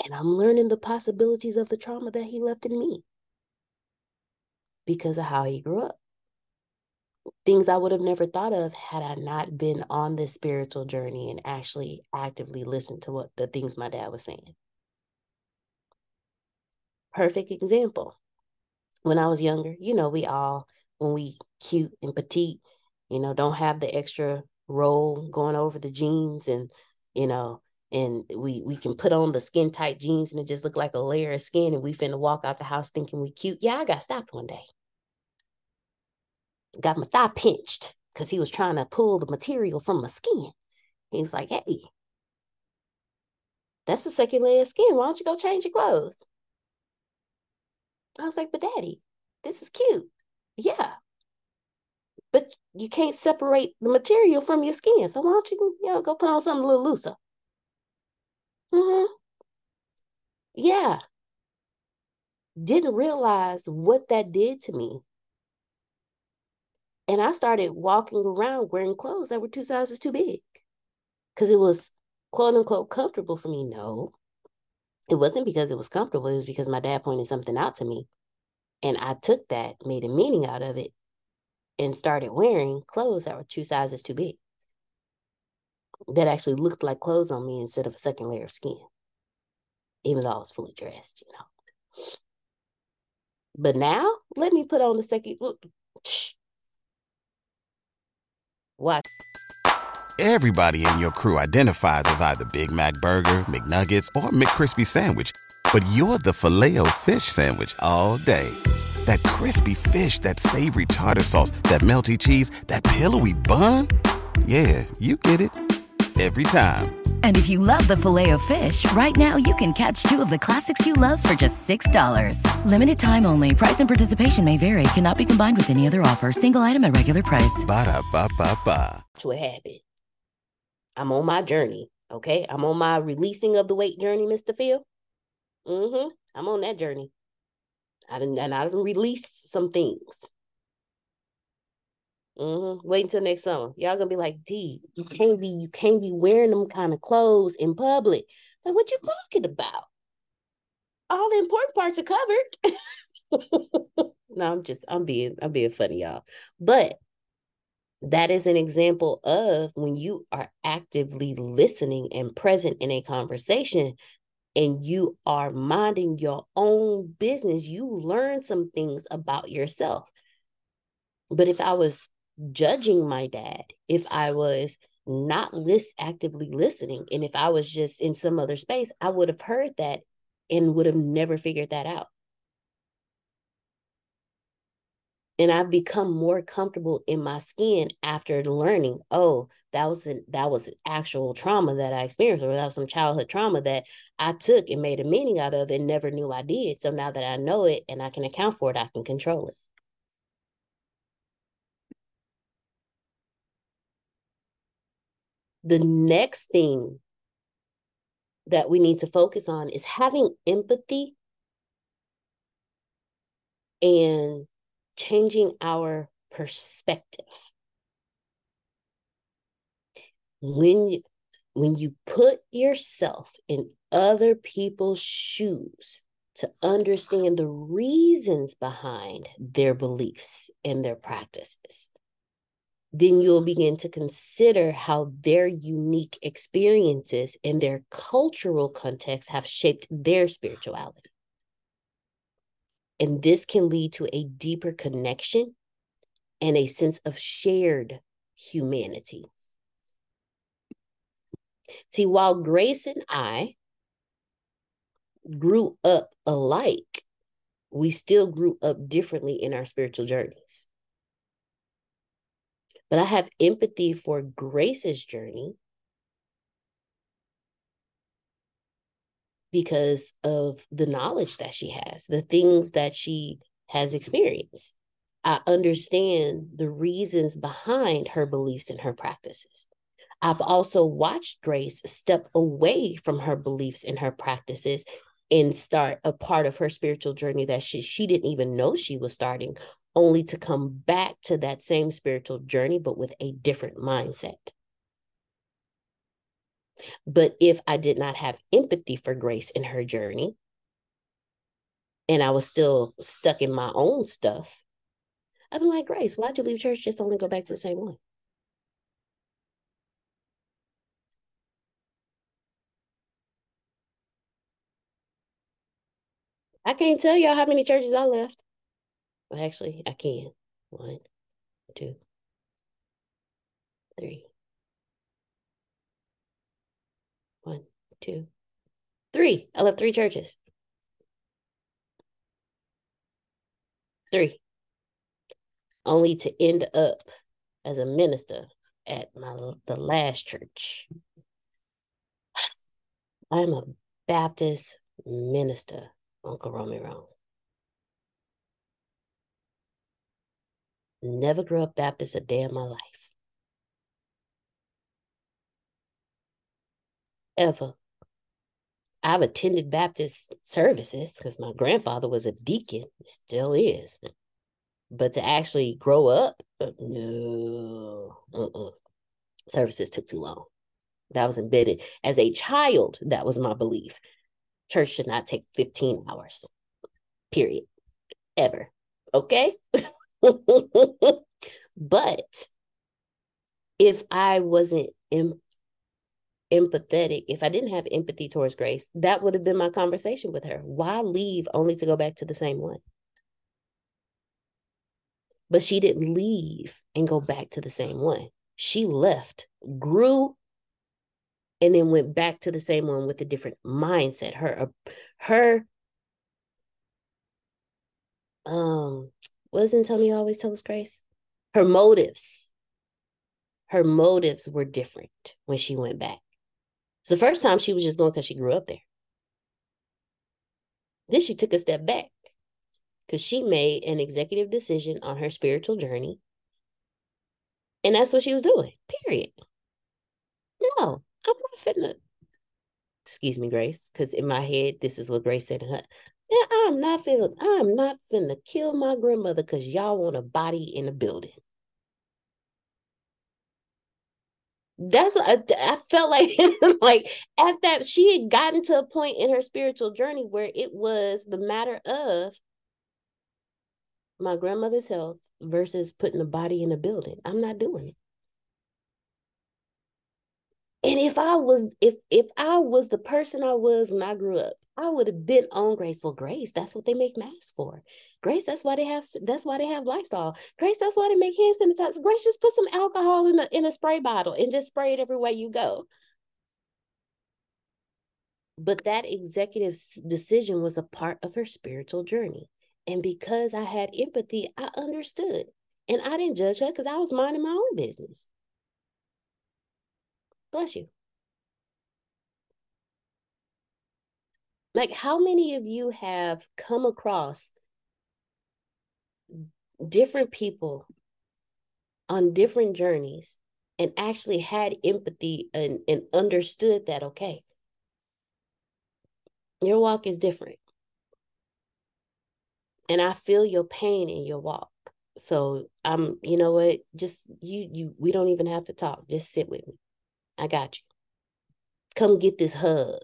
And I'm learning the possibilities of the trauma that he left in me because of how he grew up. Things I would have never thought of had I not been on this spiritual journey and actually actively listened to what the things my dad was saying. Perfect example. When I was younger, you know, we all when we cute and petite, you know, don't have the extra roll going over the jeans and, you know, and we we can put on the skin tight jeans and it just look like a layer of skin and we finna walk out the house thinking we cute. Yeah, I got stopped one day. Got my thigh pinched because he was trying to pull the material from my skin. He was like, hey, that's the second layer of skin. Why don't you go change your clothes? I was like, but daddy, this is cute yeah. But you can't separate the material from your skin. So why don't you, you know, go put on something a little looser? Mm-hmm. Yeah. Didn't realize what that did to me. And I started walking around wearing clothes that were two sizes too big. Because it was quote unquote comfortable for me. No. It wasn't because it was comfortable. It was because my dad pointed something out to me and I took that, made a meaning out of it, and started wearing clothes that were two sizes too big. That actually looked like clothes on me instead of a second layer of skin. Even though I was fully dressed, you know. But now, let me put on the second. What? Everybody in your crew identifies as either Big Mac Burger, McNuggets, or McCrispy Sandwich but you're the filet fish sandwich all day. That crispy fish, that savory tartar sauce, that melty cheese, that pillowy bun. Yeah, you get it every time. And if you love the Filet-O-Fish, right now you can catch two of the classics you love for just $6. Limited time only. Price and participation may vary. Cannot be combined with any other offer. Single item at regular price. Ba da ba ba ba. What happened? I'm on my journey. Okay, I'm on my releasing of the weight journey, Mr. Phil. Mm-hmm. I'm on that journey. I didn't and I didn't release some things. Mm-hmm. Wait until next summer. Y'all gonna be like, D, you can't be you can't be wearing them kind of clothes in public. Like, what you talking about? All the important parts are covered. no, I'm just I'm being I'm being funny, y'all. But that is an example of when you are actively listening and present in a conversation and you are minding your own business, you learn some things about yourself. But if I was judging my dad, if I was not list actively listening, and if I was just in some other space, I would have heard that and would have never figured that out. and I've become more comfortable in my skin after learning, oh, that was an that was an actual trauma that I experienced, or that was some childhood trauma that I took and made a meaning out of and never knew I did. So now that I know it and I can account for it, I can control it. The next thing that we need to focus on is having empathy and changing our perspective. When you, when you put yourself in other people's shoes to understand the reasons behind their beliefs and their practices, then you'll begin to consider how their unique experiences and their cultural context have shaped their spirituality. And this can lead to a deeper connection and a sense of shared humanity. See, while Grace and I grew up alike, we still grew up differently in our spiritual journeys. But I have empathy for Grace's journey because of the knowledge that she has, the things that she has experienced. I understand the reasons behind her beliefs and her practices. I've also watched Grace step away from her beliefs and her practices and start a part of her spiritual journey that she, she didn't even know she was starting, only to come back to that same spiritual journey, but with a different mindset. But if I did not have empathy for Grace in her journey, and I was still stuck in my own stuff, I'd be like, Grace, why'd you leave church just only go back to the same one? I can't tell y'all how many churches I left. Well, actually, I can. One, two, three, One, two, three. I left three churches. Three. Only to end up as a minister at my the last church. I'm a Baptist minister, Uncle Romy Never grew up Baptist a day in my life. ever. I've attended Baptist services because my grandfather was a deacon, still is. But to actually grow up, uh, no, uh-uh. services took too long. That was embedded. As a child, that was my belief. Church should not take 15 hours, period, ever. Okay? but if I wasn't in empathetic, if I didn't have empathy towards Grace, that would have been my conversation with her. Why leave only to go back to the same one? But she didn't leave and go back to the same one. She left, grew, and then went back to the same one with a different mindset. Her, her, um, what does Antonio always tell us, Grace? Her motives, her motives were different when she went back. The first time she was just going because she grew up there. Then she took a step back because she made an executive decision on her spiritual journey. And that's what she was doing, period. No, I'm not finna. Excuse me, Grace, because in my head, this is what Grace said. Her, yeah, I'm not finna, I'm not finna kill my grandmother because y'all want a body in a building. that's a, I felt like like at that she had gotten to a point in her spiritual journey where it was the matter of my grandmother's health versus putting a body in a building. I'm not doing it. And if I was, if if I was the person I was when I grew up, I would have been on graceful Grace, that's what they make masks for. Grace, that's why they have that's why they have Lysol. Grace, that's why they make hand sanitizer. Grace, just put some alcohol in a in a spray bottle and just spray it everywhere you go. But that executive decision was a part of her spiritual journey. And because I had empathy, I understood. And I didn't judge her because I was minding my own business. Bless you. Like, how many of you have come across different people on different journeys and actually had empathy and, and understood that, okay, your walk is different. And I feel your pain in your walk. So I'm, you know what, just you, you, we don't even have to talk. Just sit with me. I got you. Come get this hug.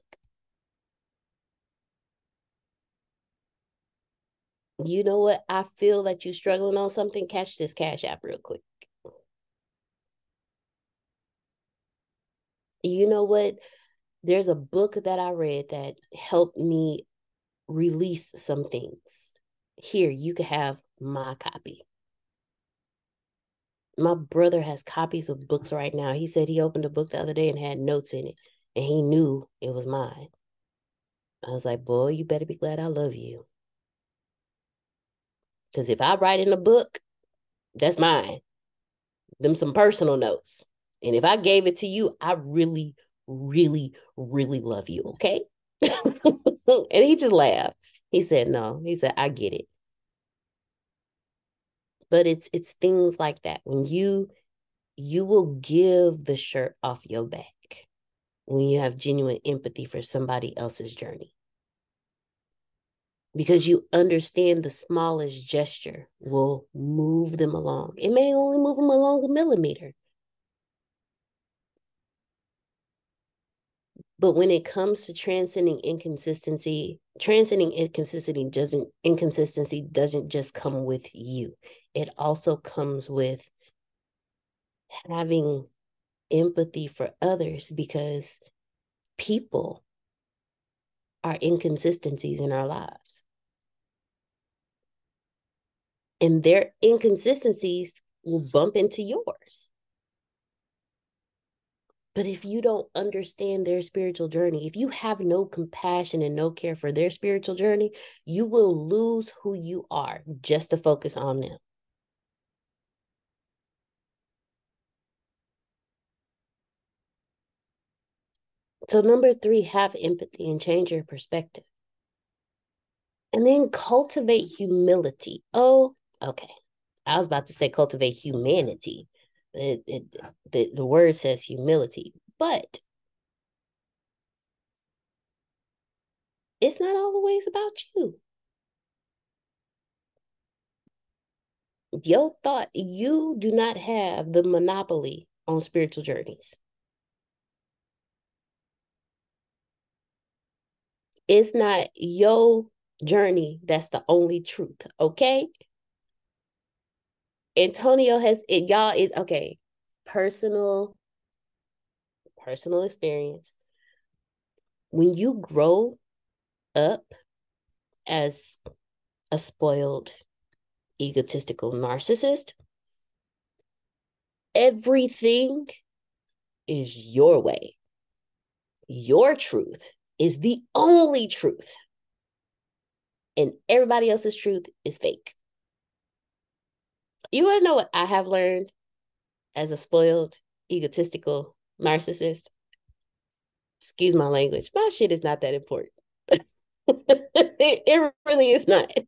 You know what? I feel that you're struggling on something. Catch this cash app real quick. You know what? There's a book that I read that helped me release some things. Here, you can have my copy my brother has copies of books right now. He said he opened a book the other day and had notes in it, and he knew it was mine. I was like, boy, you better be glad I love you. Because if I write in a book, that's mine. Them some personal notes. And if I gave it to you, I really, really, really love you. Okay. and he just laughed. He said, no. He said, I get it but it's it's things like that when you you will give the shirt off your back when you have genuine empathy for somebody else's journey because you understand the smallest gesture will move them along it may only move them along a millimeter But when it comes to transcending inconsistency, transcending inconsistency doesn't inconsistency doesn't just come with you. It also comes with having empathy for others because people are inconsistencies in our lives. And their inconsistencies will bump into yours. But if you don't understand their spiritual journey, if you have no compassion and no care for their spiritual journey, you will lose who you are just to focus on them. So, number three, have empathy and change your perspective. And then cultivate humility. Oh, okay. I was about to say cultivate humanity, it, it, the, the word says humility, but it's not always about you. Your thought, you do not have the monopoly on spiritual journeys. It's not your journey that's the only truth, okay? Antonio has it, y'all. It okay. Personal, personal experience. When you grow up as a spoiled, egotistical narcissist, everything is your way. Your truth is the only truth. And everybody else's truth is fake. You want to know what I have learned as a spoiled, egotistical narcissist? Excuse my language. My shit is not that important. it, really is not.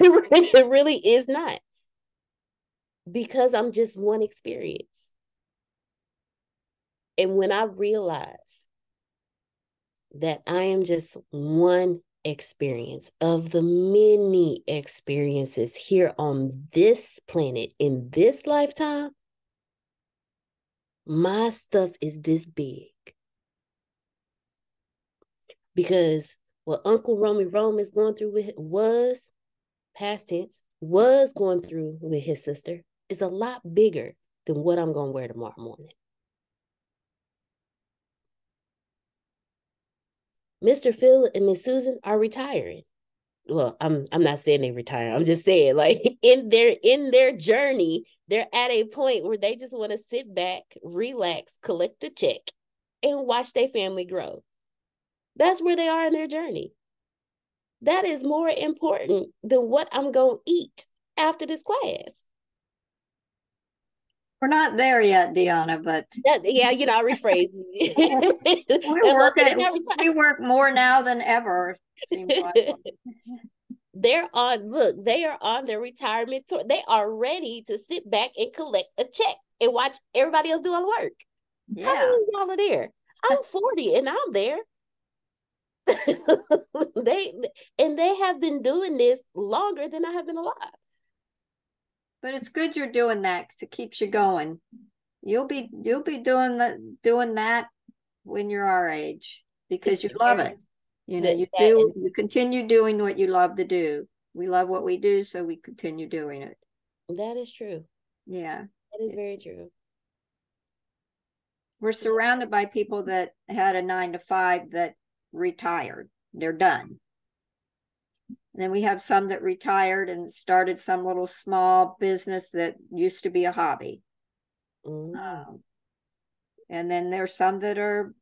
It really is not. Because I'm just one experience. And when I realize that I am just one experience of the many experiences here on this planet in this lifetime, my stuff is this big. Because what Uncle Romy Rome is going through with was past tense, was going through with his sister is a lot bigger than what I'm going to wear tomorrow morning. Mr. Phil and Miss Susan are retiring. Well, I'm I'm not saying they retire. I'm just saying like in their in their journey, they're at a point where they just want to sit back, relax, collect a check, and watch their family grow. That's where they are in their journey. That is more important than what I'm going to eat after this class. We're not there yet, Deanna, but yeah, you know, I rephrase. we work at, we work more now than ever. like. They're on, look, they are on their retirement tour. They are ready to sit back and collect a check and watch everybody else do all the work. How Yeah. many of y'all are there? I'm 40 and I'm there. they and they have been doing this longer than I have been alive. But it's good you're doing that because it keeps you going. You'll be you'll be doing that doing that when you're our age because you love it. You know, you do you continue doing what you love to do. We love what we do, so we continue doing it. That is true. Yeah. That is very true. We're surrounded by people that had a nine to five that retired. They're done. And then we have some that retired and started some little small business that used to be a hobby. Mm. Um, and then there's some that are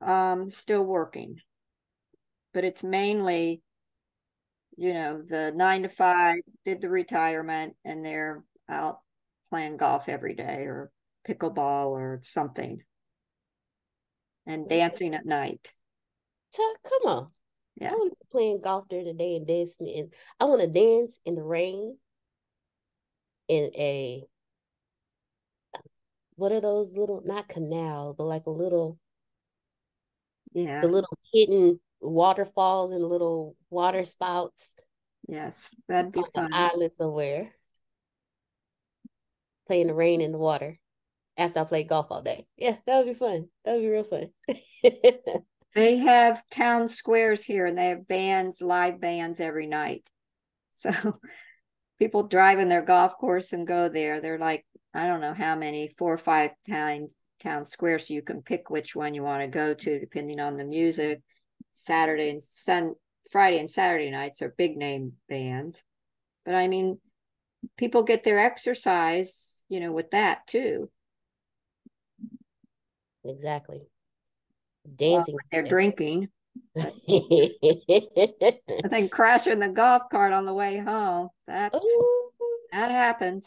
um, still working. But it's mainly, you know, the nine to five did the retirement and they're out playing golf every day or pickleball or something and dancing at night. So come on. Yeah. I want to be playing golf during the day and dancing in I want to dance in the rain in a what are those little not canal, but like a little Yeah. the little hidden waterfalls and little water spouts Yes. That'd be fun. an island somewhere. Play in the rain in the water after I play golf all day. Yeah, that would be fun. That would be real fun. They have town squares here and they have bands, live bands every night. So people drive in their golf course and go there. They're like, I don't know how many, four or five town town squares. So you can pick which one you want to go to depending on the music. Saturday and Sun Friday and Saturday nights are big name bands. But I mean, people get their exercise, you know, with that too. exactly. Well, Dancing. when they're drinking. and then crashing the golf cart on the way home. That Ooh, that happens.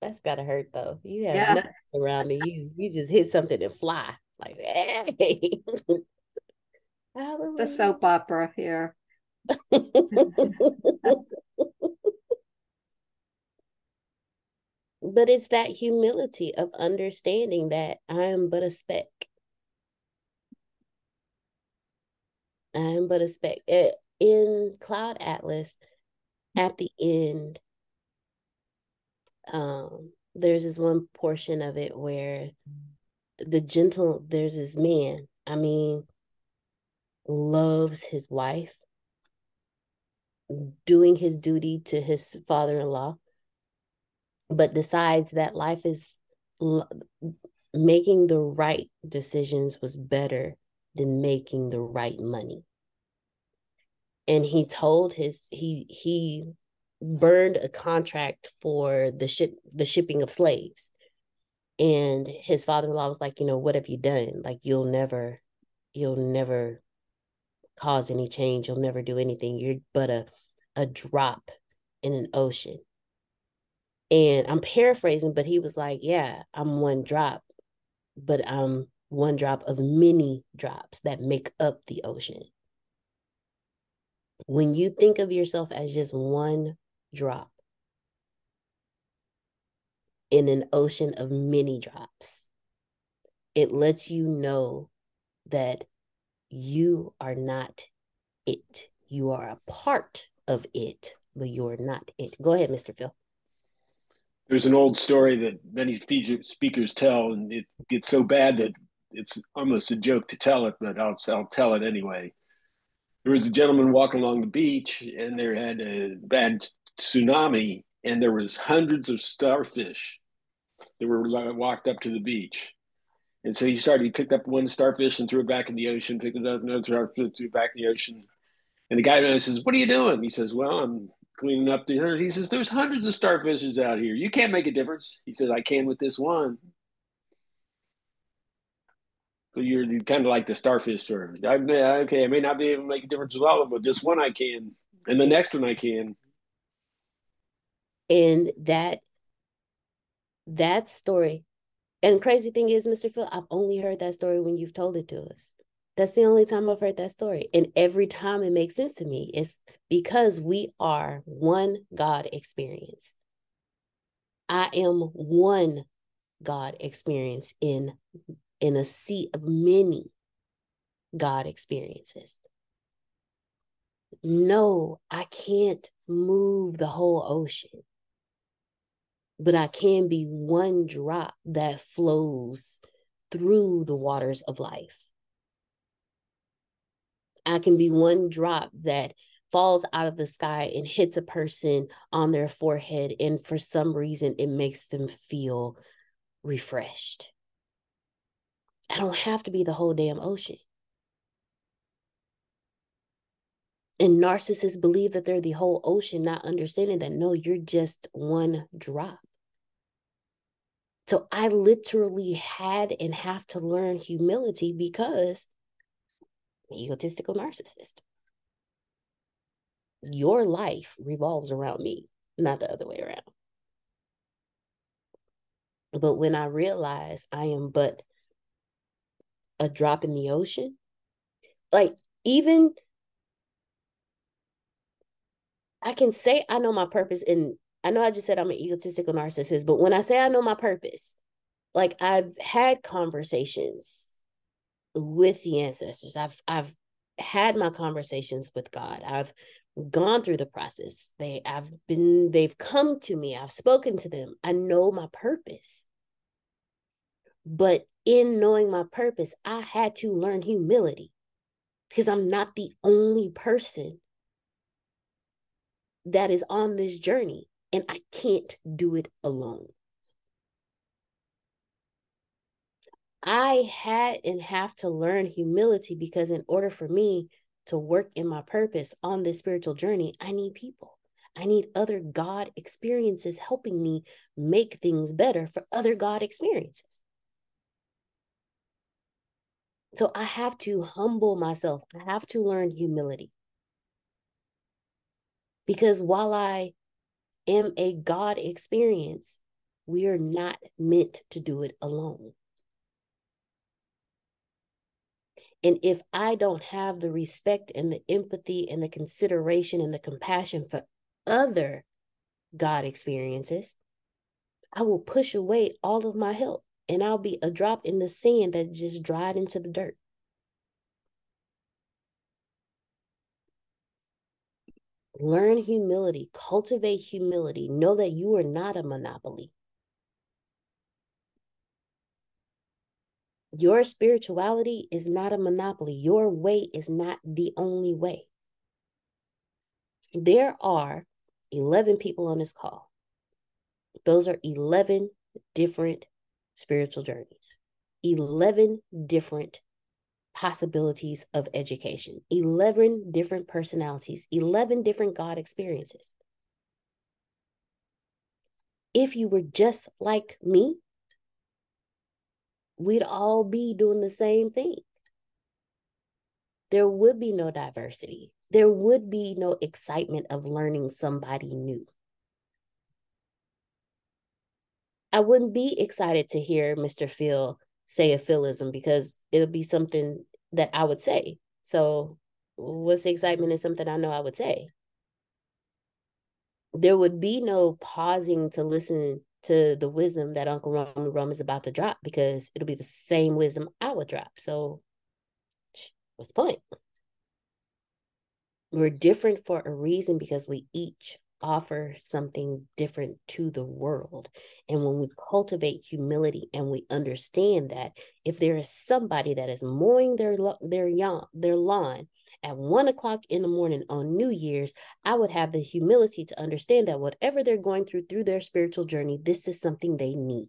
that's gotta hurt though. You have Yeah. nothing surrounding you. You just hit something and fly. Like, hey. The soap opera here. but it's that humility of understanding that I am but a speck. Am but a speck. Eh, In Cloud Atlas, at the end, um, there's this one portion of it where the gentle, there's this man, I mean, loves his wife, doing his duty to his father-in-law, but decides that life is making the right decisions was better than making the right money. And he told his he he burned a contract for the ship the shipping of slaves. And his father-in-law was like, you know, what have you done? Like you'll never you'll never cause any change. You'll never do anything. You're but a a drop in an ocean. And I'm paraphrasing, but he was like, Yeah, I'm one drop, but I'm one drop of many drops that make up the ocean. When you think of yourself as just one drop in an ocean of many drops, it lets you know that you are not it. You are a part of it, but you are not it. Go ahead, Mr. Phil. There's an old story that many speakers tell, and it gets so bad that it's almost a joke to tell it, but I'll, I'll tell it anyway. there was a gentleman walking along the beach and there had a bad tsunami and there was hundreds of starfish that were walked up to the beach. And so he started, he picked up one starfish and threw it back in the ocean, picked up, another starfish, threw it back in the ocean. And the guy says, What are you doing? He says, Well, I'm cleaning up the. He says, There's hundreds of starfishes out here. You can't make a difference. He says, I can with this one. So you're kind of like the starfish story. I, okay, I may not be able to make a difference with all of them, but this one I can, and the next one I can. And that that story, and crazy thing is, Mr. Phil, I've only heard that story when you've told it to us. That's the only time I've heard that story. And every time it makes sense to me. It's because we are one God experience. I am one God experience in in a sea of many God experiences. No, I can't move the whole ocean, but I can be one drop that flows through the waters of life. I can be one drop that falls out of the sky and hits a person on their forehead. And for some reason, it makes them feel refreshed. I don't have to be the whole damn ocean. And narcissists believe that they're the whole ocean, not understanding that no, you're just one drop. So I literally had and have to learn humility because egotistical narcissist. Your life revolves around me, not the other way around. But when I realize I am but a drop in the ocean, like even I can say I know my purpose and I know I just said I'm an egotistical narcissist, but when I say I know my purpose, like I've had conversations with the ancestors. I've I've had my conversations with God. I've gone through the process. They I've been they've come to me. I've spoken to them. I know my purpose. But in knowing my purpose, I had to learn humility because I'm not the only person that is on this journey and I can't do it alone. I had and have to learn humility because, in order for me to work in my purpose on this spiritual journey, I need people. I need other God experiences helping me make things better for other God experiences. So I have to humble myself. I have to learn humility. Because while I am a God experience, we are not meant to do it alone. And if I don't have the respect and the empathy and the consideration and the compassion for other God experiences, I will push away all of my help and I'll be a drop in the sand that just dried into the dirt. Learn humility, cultivate humility, know that you are not a monopoly. Your spirituality is not a monopoly. Your way is not the only way. There are 11 people on this call. Those are 11 different spiritual journeys, 11 different possibilities of education, 11 different personalities, 11 different God experiences. If you were just like me, we'd all be doing the same thing. There would be no diversity. There would be no excitement of learning somebody new. I wouldn't be excited to hear Mr. Phil say a philism because it'll be something that I would say. So, what's the excitement is something I know I would say. There would be no pausing to listen to the wisdom that Uncle Rum Rum is about to drop because it'll be the same wisdom I would drop. So, what's the point? We're different for a reason because we each offer something different to the world. And when we cultivate humility and we understand that if there is somebody that is mowing their their yawn, their lawn at one o'clock in the morning on New Year's, I would have the humility to understand that whatever they're going through through their spiritual journey, this is something they need.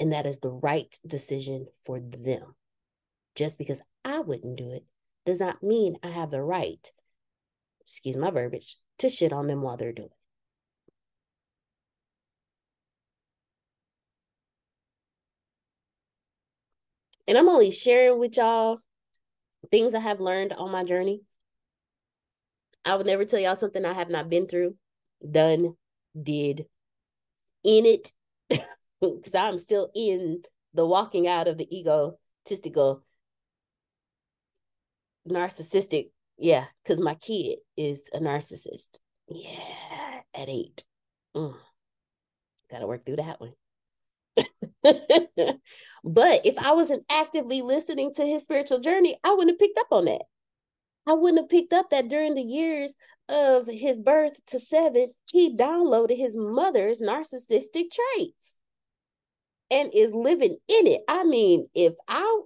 And that is the right decision for them. Just because I wouldn't do it does not mean I have the right, excuse my verbiage, to shit on them while they're doing it. And I'm only sharing with y'all things I have learned on my journey. I would never tell y'all something I have not been through, done, did, in it, because I'm still in the walking out of the egotistical, narcissistic. Yeah, because my kid is a narcissist. Yeah, at eight. Mm. Got to work through that one. but if I wasn't actively listening to his spiritual journey, I wouldn't have picked up on that. I wouldn't have picked up that during the years of his birth to seven, he downloaded his mother's narcissistic traits and is living in it. I mean, if I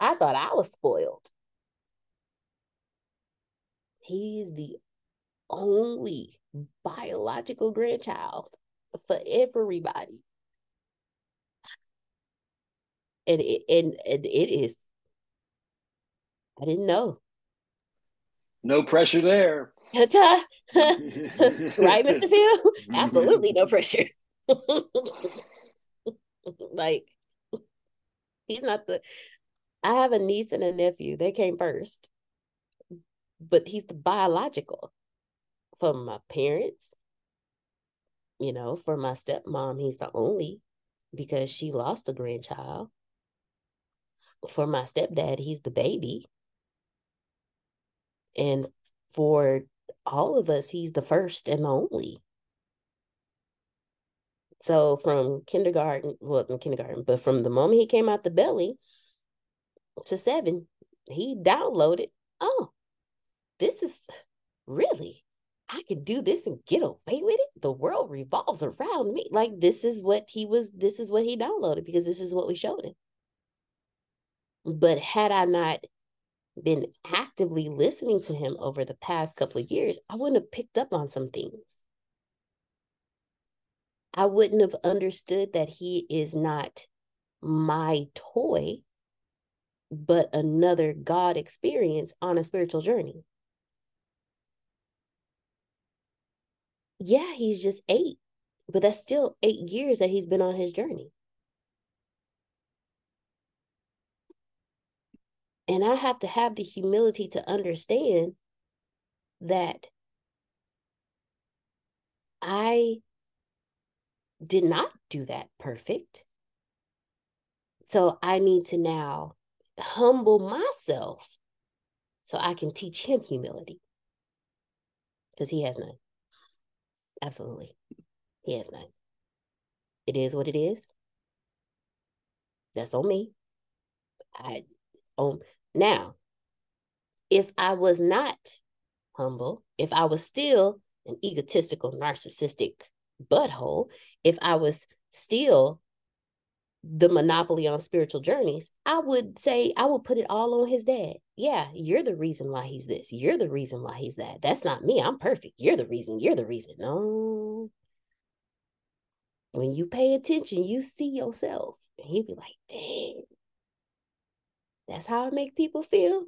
I thought I was spoiled. He's the only biological grandchild for everybody. And it and, and it is i didn't know. No pressure there. Right mr phil? Absolutely no pressure. Like he's not the i have a niece and a nephew. They came first but he's the biological from my parents you know for my stepmom he's the only because she lost a grandchild for my stepdad, he's the baby. And for all of us, he's the first and the only. So from kindergarten, well, not kindergarten, but from the moment he came out the belly to seven, he downloaded, oh, this is really, I can do this and get away with it. The world revolves around me. Like this is what he was, this is what he downloaded because this is what we showed him. But had I not been actively listening to him over the past couple of years, I wouldn't have picked up on some things. I wouldn't have understood that he is not my toy, but another God experience on a spiritual journey. Yeah, he's just eight, but that's still eight years that he's been on his journey. And I have to have the humility to understand that I did not do that perfect. So I need to now humble myself so I can teach him humility because he has none. Absolutely. He has none. It is what it is. That's on me. I on now, if I was not humble, if I was still an egotistical, narcissistic butthole, if I was still the monopoly on spiritual journeys, I would say I would put it all on his dad. Yeah, you're the reason why he's this. You're the reason why he's that. That's not me. I'm perfect. You're the reason. You're the reason. No. When you pay attention, you see yourself. And he'd be like, dang, that's how I make people feel.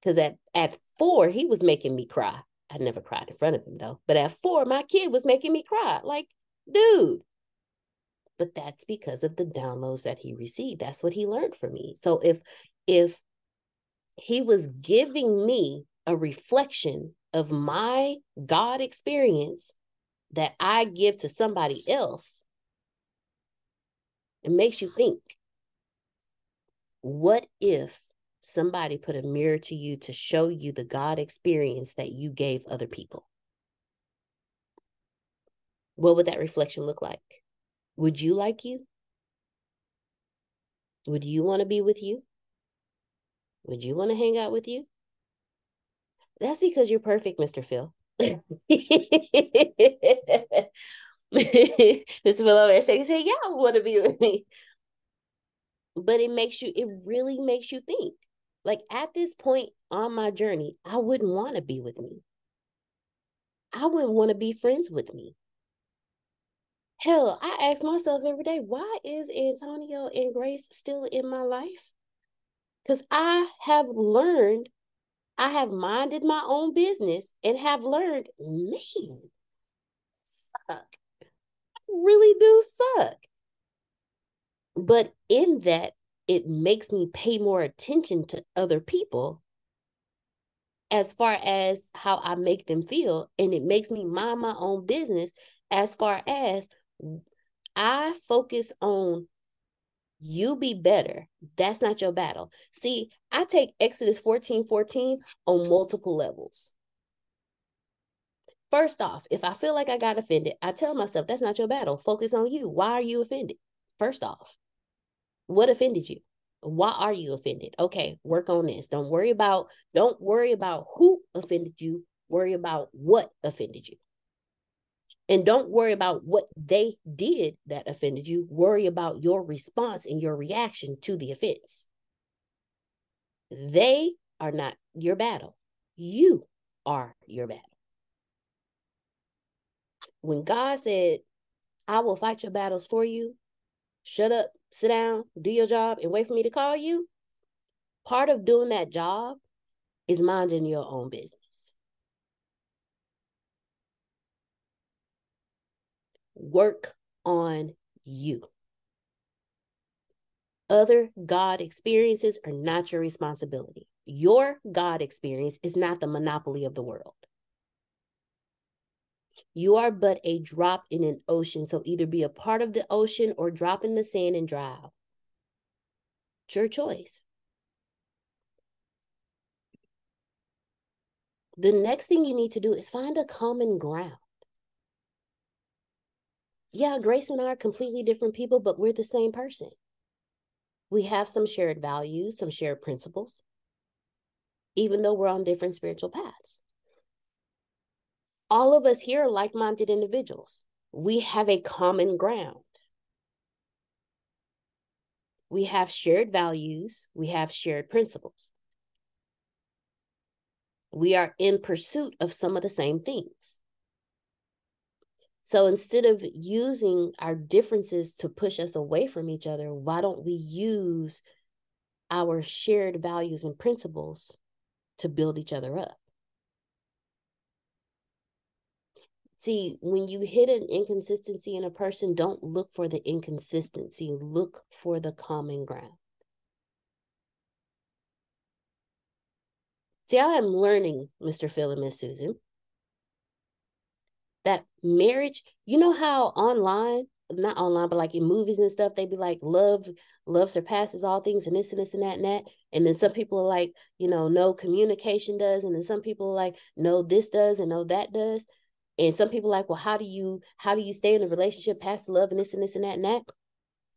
Because at, at four, he was making me cry. I never cried in front of him though. But at four, my kid was making me cry. Like, dude. But that's because of the downloads that he received. That's what he learned from me. So if if he was giving me a reflection of my God experience that I give to somebody else, it makes you think what if somebody put a mirror to you to show you the God experience that you gave other people? What would that reflection look like? Would you like you? Would you want to be with you? Would you want to hang out with you? That's because you're perfect, Mr. Phil. Mr. Phil over there shaking his head, yeah, I want to be with me. But it makes you, it really makes you think. Like at this point on my journey, I wouldn't want to be with me. I wouldn't want to be friends with me. Hell, I ask myself every day, why is Antonio and Grace still in my life? Because I have learned, I have minded my own business and have learned, man, suck. I really do suck. But in that, it makes me pay more attention to other people as far as how I make them feel. And it makes me mind my own business as far as I focus on you be better. That's not your battle. See, I take Exodus 14 14 on multiple levels. First off, if I feel like I got offended, I tell myself that's not your battle. Focus on you. Why are you offended? First off, what offended you? Why are you offended? Okay, work on this. Don't worry about don't worry about who offended you. Worry about what offended you. And don't worry about what they did that offended you. Worry about your response and your reaction to the offense. They are not your battle. You are your battle. When God said, I will fight your battles for you, shut up, sit down, do your job, and wait for me to call you, part of doing that job is minding your own business. Work on you. Other God experiences are not your responsibility. Your God experience is not the monopoly of the world. You are but a drop in an ocean, so either be a part of the ocean or drop in the sand and drown. It's your choice. The next thing you need to do is find a common ground yeah, Grace and I are completely different people, but we're the same person. We have some shared values, some shared principles, even though we're on different spiritual paths. All of us here are like minded individuals. We have a common ground. We have shared values, we have shared principles. We are in pursuit of some of the same things. So instead of using our differences to push us away from each other, why don't we use our shared values and principles to build each other up? See, when you hit an inconsistency in a person, don't look for the inconsistency, look for the common ground. See, I am learning, Mr. Phil and Miss Susan, that marriage, you know how online, not online, but like in movies and stuff, they'd be like, love, love surpasses all things, and this and this and that and that. And then some people are like, you know, no communication does. And then some people are like, no, this does and no, that does. And some people like, well, how do you how do you stay in a relationship past love and this and this and that and that?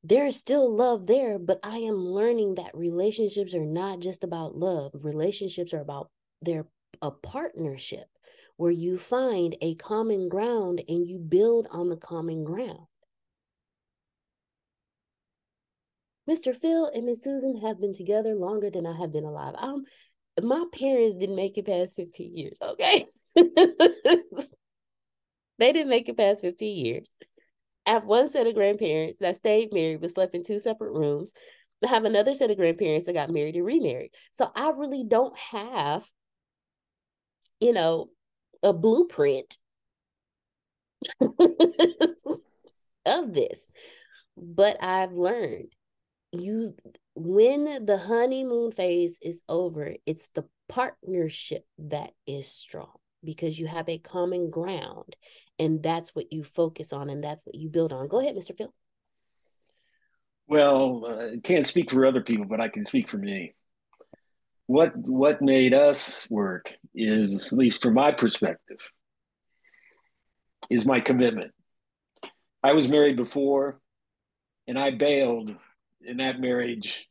There is still love there, but I am learning that relationships are not just about love. Relationships are about they're a partnership where you find a common ground and you build on the common ground. Mr. Phil and Miss Susan have been together longer than I have been alive. Um, my parents didn't make it past 15 years, okay? they didn't make it past 15 years. I have one set of grandparents that stayed married but slept in two separate rooms. I have another set of grandparents that got married and remarried. So I really don't have, you know, a blueprint of this. But I've learned you when the honeymoon phase is over, it's the partnership that is strong because you have a common ground and that's what you focus on and that's what you build on. Go ahead, Mr. Phil. Well, uh, can't speak for other people, but I can speak for me what what made us work is, at least from my perspective, is my commitment. I was married before, and I bailed in that marriage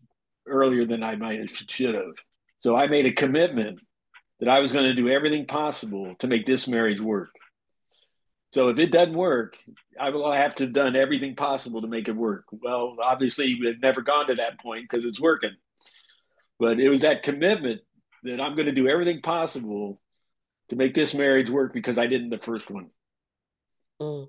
earlier than I might have should have. So I made a commitment that I was going to do everything possible to make this marriage work. So if it doesn't work, I will have to have done everything possible to make it work. Well, obviously, we've never gone to that point because it's working. But it was that commitment that I'm going to do everything possible to make this marriage work because I didn't the first one. Mm.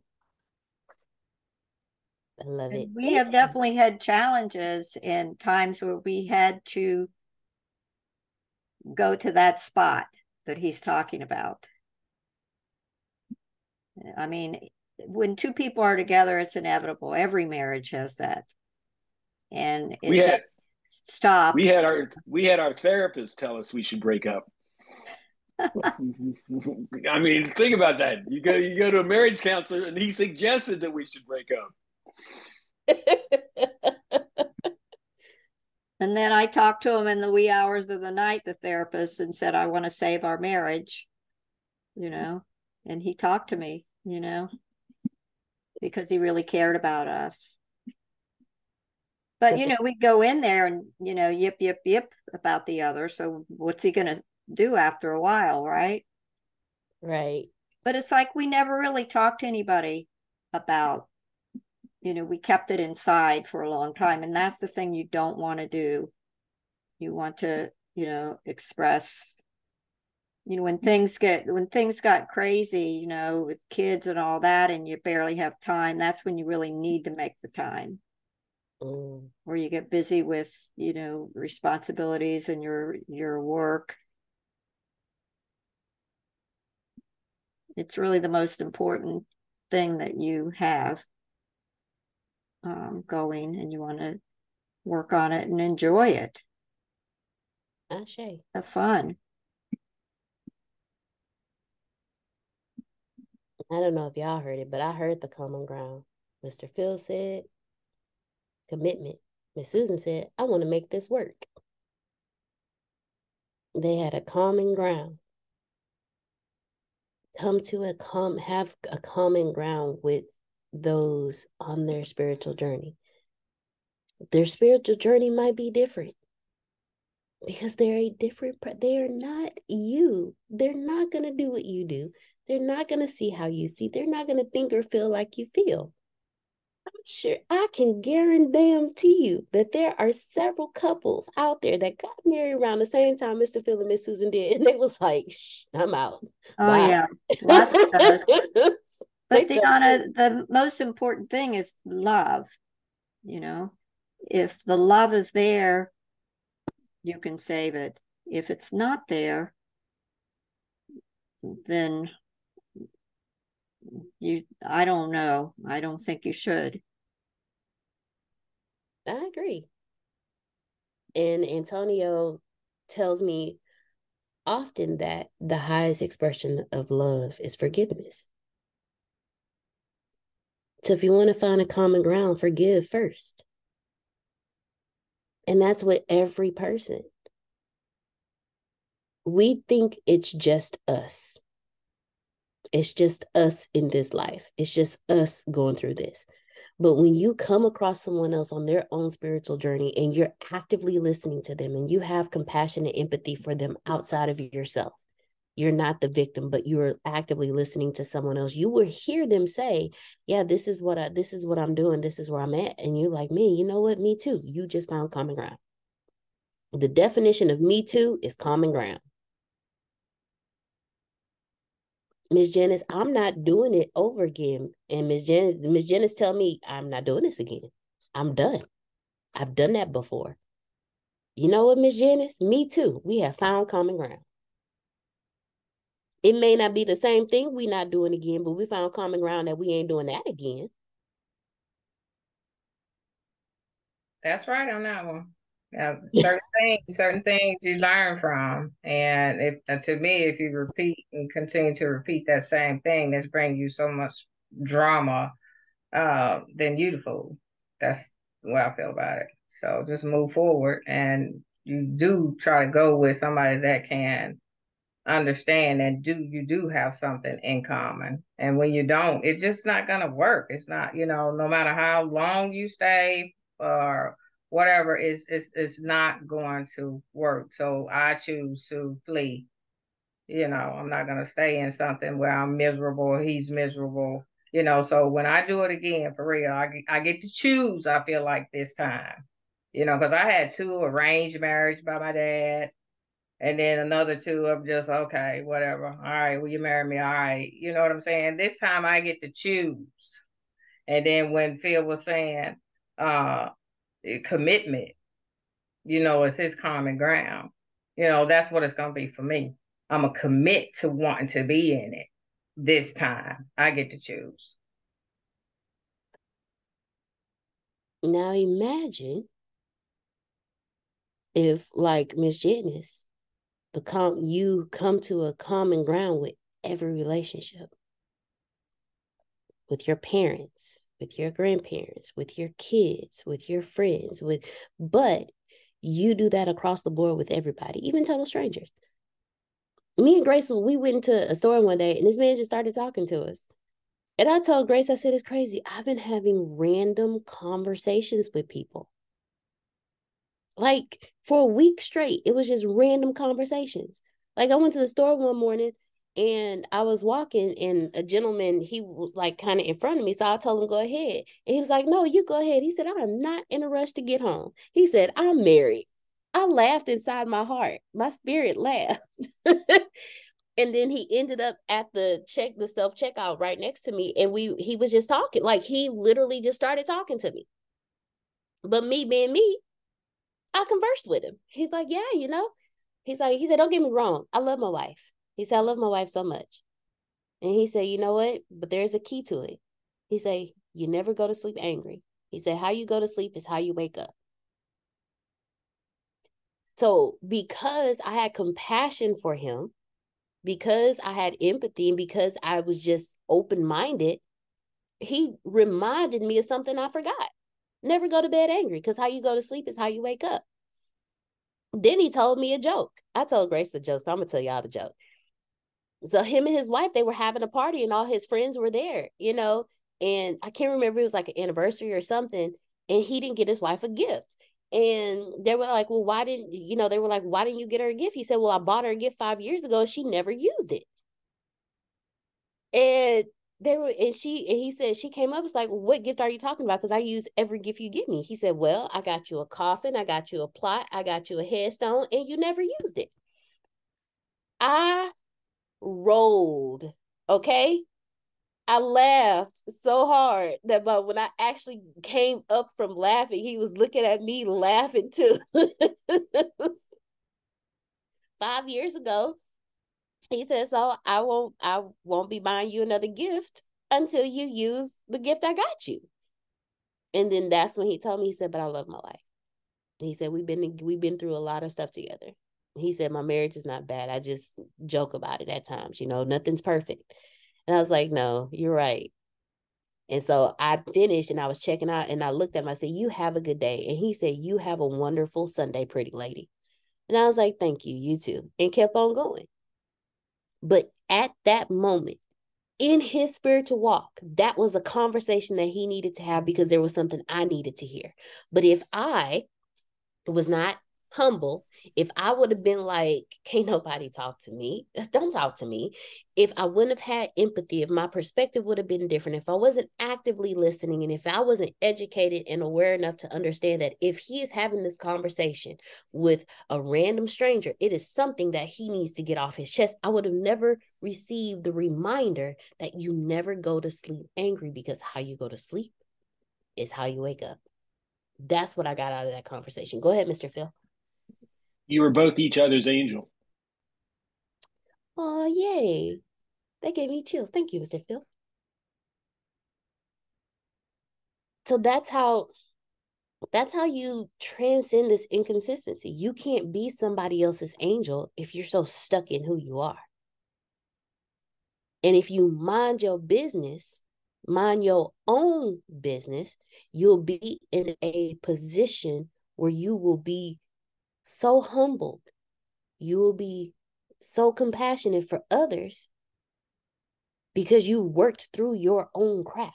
I love it. we have definitely had challenges in times where we had to go to that spot that he's talking about. I mean, when two people are together, it's inevitable. Every marriage has that. And it We had stop. we had our we had our therapist tell us we should break up. I mean, think about that. You go you go to a marriage counselor and he suggested that we should break up. And then I talked to him in the wee hours of the night, the therapist, and said, I want to save our marriage, you know. And he talked to me, you know, because he really cared about us. But, you know, we go in there and, you know, yip, yip, yip about the other. So what's he going to do after a while, right? Right. But it's like we never really talked to anybody about you know we kept it inside for a long time and that's the thing you don't want to do you want to you know express you know when things get when things got crazy you know with kids and all that and you barely have time that's when you really need to make the time Mm. or you get busy with you know responsibilities and your your work it's really the most important thing that you have um, going and you want to work on it and enjoy it Ashe. have fun I don't know if y'all heard it, but I heard the common ground. Mr. Phil said commitment. Miss Susan said, I want to make this work. They had a common ground. Come to a com have a common ground with those on their spiritual journey. Their spiritual journey might be different because they're a different they are not you they're not going to do what you do they're not going to see how you see they're not going to think or feel like you feel sure i can guarantee you that there are several couples out there that got married around the same time mr phil and miss susan did and they was like Shh, i'm out. Oh Bye." yeah. Lots of those. But just- Deanna, the most important thing is love you know? If the love is there you can save it. If it's not there then you i don't know. I don't think you should I agree. And Antonio tells me often that the highest expression of love is forgiveness. So if you want to find a common ground, forgive first. And that's with every person. We think it's just us. It's just us in this life. It's just us going through this. But when you come across someone else on their own spiritual journey and you're actively listening to them and you have compassion and empathy for them outside of yourself, you're not the victim, but you're actively listening to someone else. You will hear them say, "Yeah, this is what I this is what I'm doing. This is where I'm at." And you're like, "Me, you know what? Me too." You just found common ground. The definition of me too is common ground. Miss Janice, I'm not doing it over again. And Miss Janice, Miss Janice tell me I'm not doing this again. I'm done. I've done that before. You know what, Miss Janice? Me too. We have found common ground. It may not be the same thing we not doing again, but we found common ground that we ain't doing that again. That's right on that one. Yeah, certain things, certain things you learn from, and if uh, to me, if you repeat and continue to repeat that same thing, that's bring you so much drama, uh, then you the fool. That's way I feel about it. So just move forward, and you do try to go with somebody that can understand and do you do have something in common and when you don't it's just not going to work it's not you know no matter how long you stay or whatever is is is not going to work so i choose to flee You know, I'm not gonna stay in something where I'm miserable, he's miserable. You know, so when I do it again, for real, I I get to choose. I feel like this time, you know, because I had two arranged marriage by my dad, and then another two of just okay, whatever. All right, will you marry me? All right, you know what I'm saying. This time I get to choose. And then when Phil was saying, uh, commitment, you know, is his common ground. You know, that's what it's gonna be for me. I'm gonna commit to wanting to be in it this time. I get to choose. Now imagine if, like Miss Janice, the com- you come to a common ground with every relationship with your parents, with your grandparents, with your kids, with your friends, with but you do that across the board with everybody, even total strangers. Me and Grace, we went into a store one day and this man just started talking to us. And I told Grace, I said, it's crazy. I've been having random conversations with people. Like for a week straight, it was just random conversations. Like I went to the store one morning and I was walking, and a gentleman, he was like kind of in front of me. So I told him, go ahead. And he was like, no, you go ahead. He said, I'm not in a rush to get home. He said, I'm married. I laughed inside my heart. My spirit laughed. and then he ended up at the check, the self checkout right next to me. And we, he was just talking, like he literally just started talking to me. But me being me, I conversed with him. He's like, yeah, you know, he's like, he said, don't get me wrong. I love my wife. He said, I love my wife so much. And he said, you know what? But there's a key to it. He said, you never go to sleep angry. He said, how you go to sleep is how you wake up. So because I had compassion for him, because I had empathy, and because I was just open minded, he reminded me of something I forgot. Never go to bed angry because how you go to sleep is how you wake up. Then he told me a joke. I told Grace the joke, so I'm gonna tell y'all the joke so him and his wife they were having a party and all his friends were there you know? And i can't remember it was like an anniversary or something and he didn't get his wife a gift. And they were like well why didn't you know they were like why didn't you get her a gift? He said well i bought her a gift five years ago and she never used it. And they were and she and he said she came up it's like what gift are you talking about? Because i use every gift you give me. He said well i got you a coffin i got you a plot i got you a headstone and you never used it. I rolled. Okay. I laughed so hard that but when I actually came up from laughing, he was looking at me laughing too. Five years ago, he said, So I won't I won't be buying you another gift until you use the gift I got you. And then that's when he told me, he said, But I love my wife. He said, We've been we've been through a lot of stuff together he said my marriage is not bad. I just joke about it at times you know nothing's perfect. And i was like no you're right. And so i finished and i was checking out and i looked at him i said you have a good day. And he said you have a wonderful sunday pretty lady. And i was like thank you you too and kept on going. But at that moment in his spiritual walk that was a conversation that he needed to have because there was something i needed to hear. But if i was not humble, if I would have been like, can't nobody talk to me, don't talk to me. If I wouldn't have had empathy, if my perspective would have been different, if I wasn't actively listening, and if I wasn't educated and aware enough to understand that if he is having this conversation with a random stranger, it is something that he needs to get off his chest, I would have never received the reminder that you never go to sleep angry because how you go to sleep is how you wake up. That's what I got out of that conversation. Go ahead, Mr. Phil. You were both each other's angel. Oh, yay. That gave me chills. Thank you, Mr. Phil. So that's how that's how you transcend this inconsistency. You can't be somebody else's angel if you're so stuck in who you are. And if you mind your business, mind your own business, you'll be in a position where you will be so humbled. You will be so compassionate for others because you've worked through your own crap.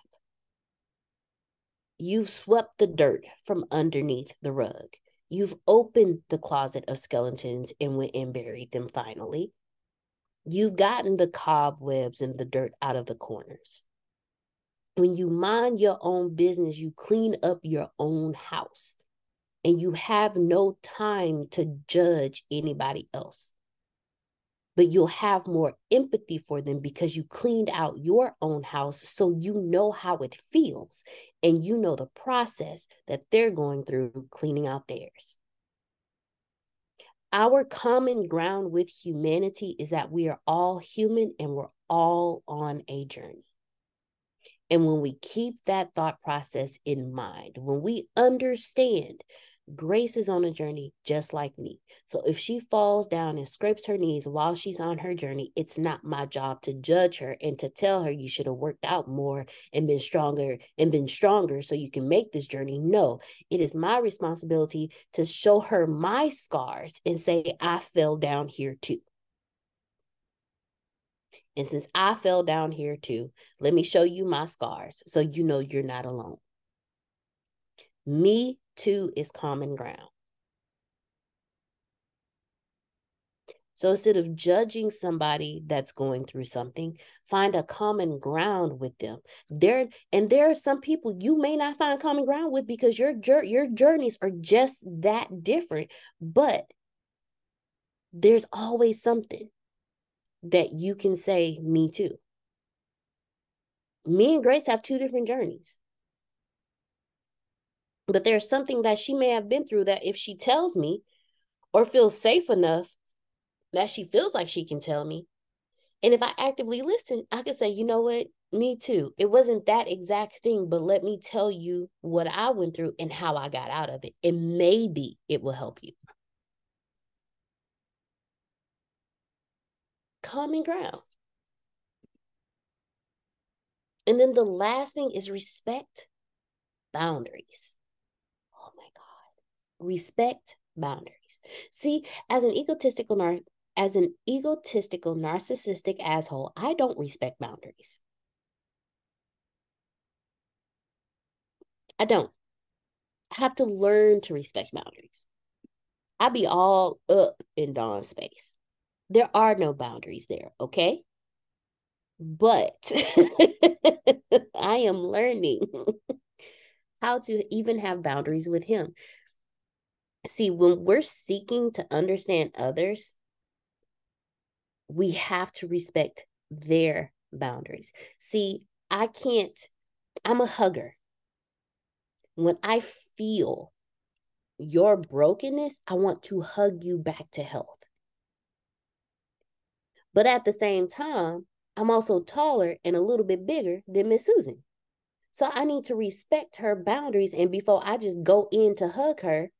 You've swept the dirt from underneath the rug. You've opened the closet of skeletons and went and buried them finally. You've gotten the cobwebs and the dirt out of the corners. When you mind your own business, you clean up your own house and you have no time to judge anybody else. But you'll have more empathy for them because you cleaned out your own house so you know how it feels and you know the process that they're going through cleaning out theirs. Our common ground with humanity is that we are all human and we're all on a journey. And when we keep that thought process in mind, when we understand Grace is on a journey just like me. So if she falls down and scrapes her knees while she's on her journey, it's not my job to judge her and to tell her you should have worked out more and been stronger and been stronger so you can make this journey. No, it is my responsibility to show her my scars and say, I fell down here too. And since I fell down here too, let me show you my scars so you know you're not alone. Me too is common ground. So instead of judging somebody that's going through something, find a common ground with them. There and there are some people you may not find common ground with because your your journeys are just that different, but there's always something that you can say me too. Me and Grace have two different journeys. But there's something that she may have been through that if she tells me or feels safe enough that she feels like she can tell me, and if I actively listen, I can say, you know what? Me too. It wasn't that exact thing, but let me tell you what I went through and how I got out of it. And maybe it will help you. Common ground. And then the last thing is respect boundaries respect boundaries. See, as an egotistical nar- as an egotistical narcissistic asshole, I don't respect boundaries. I don't. I have to learn to respect boundaries. I be all up in Dawn's space. There are no boundaries there, okay? But I am learning how to even have boundaries with him see, when we're seeking to understand others, we have to respect their boundaries. See, I can't, I'm a hugger. When I feel your brokenness, I want to hug you back to health. But at the same time, I'm also taller and a little bit bigger than Miss Susan. So I need to respect her boundaries. And before I just go in to hug her,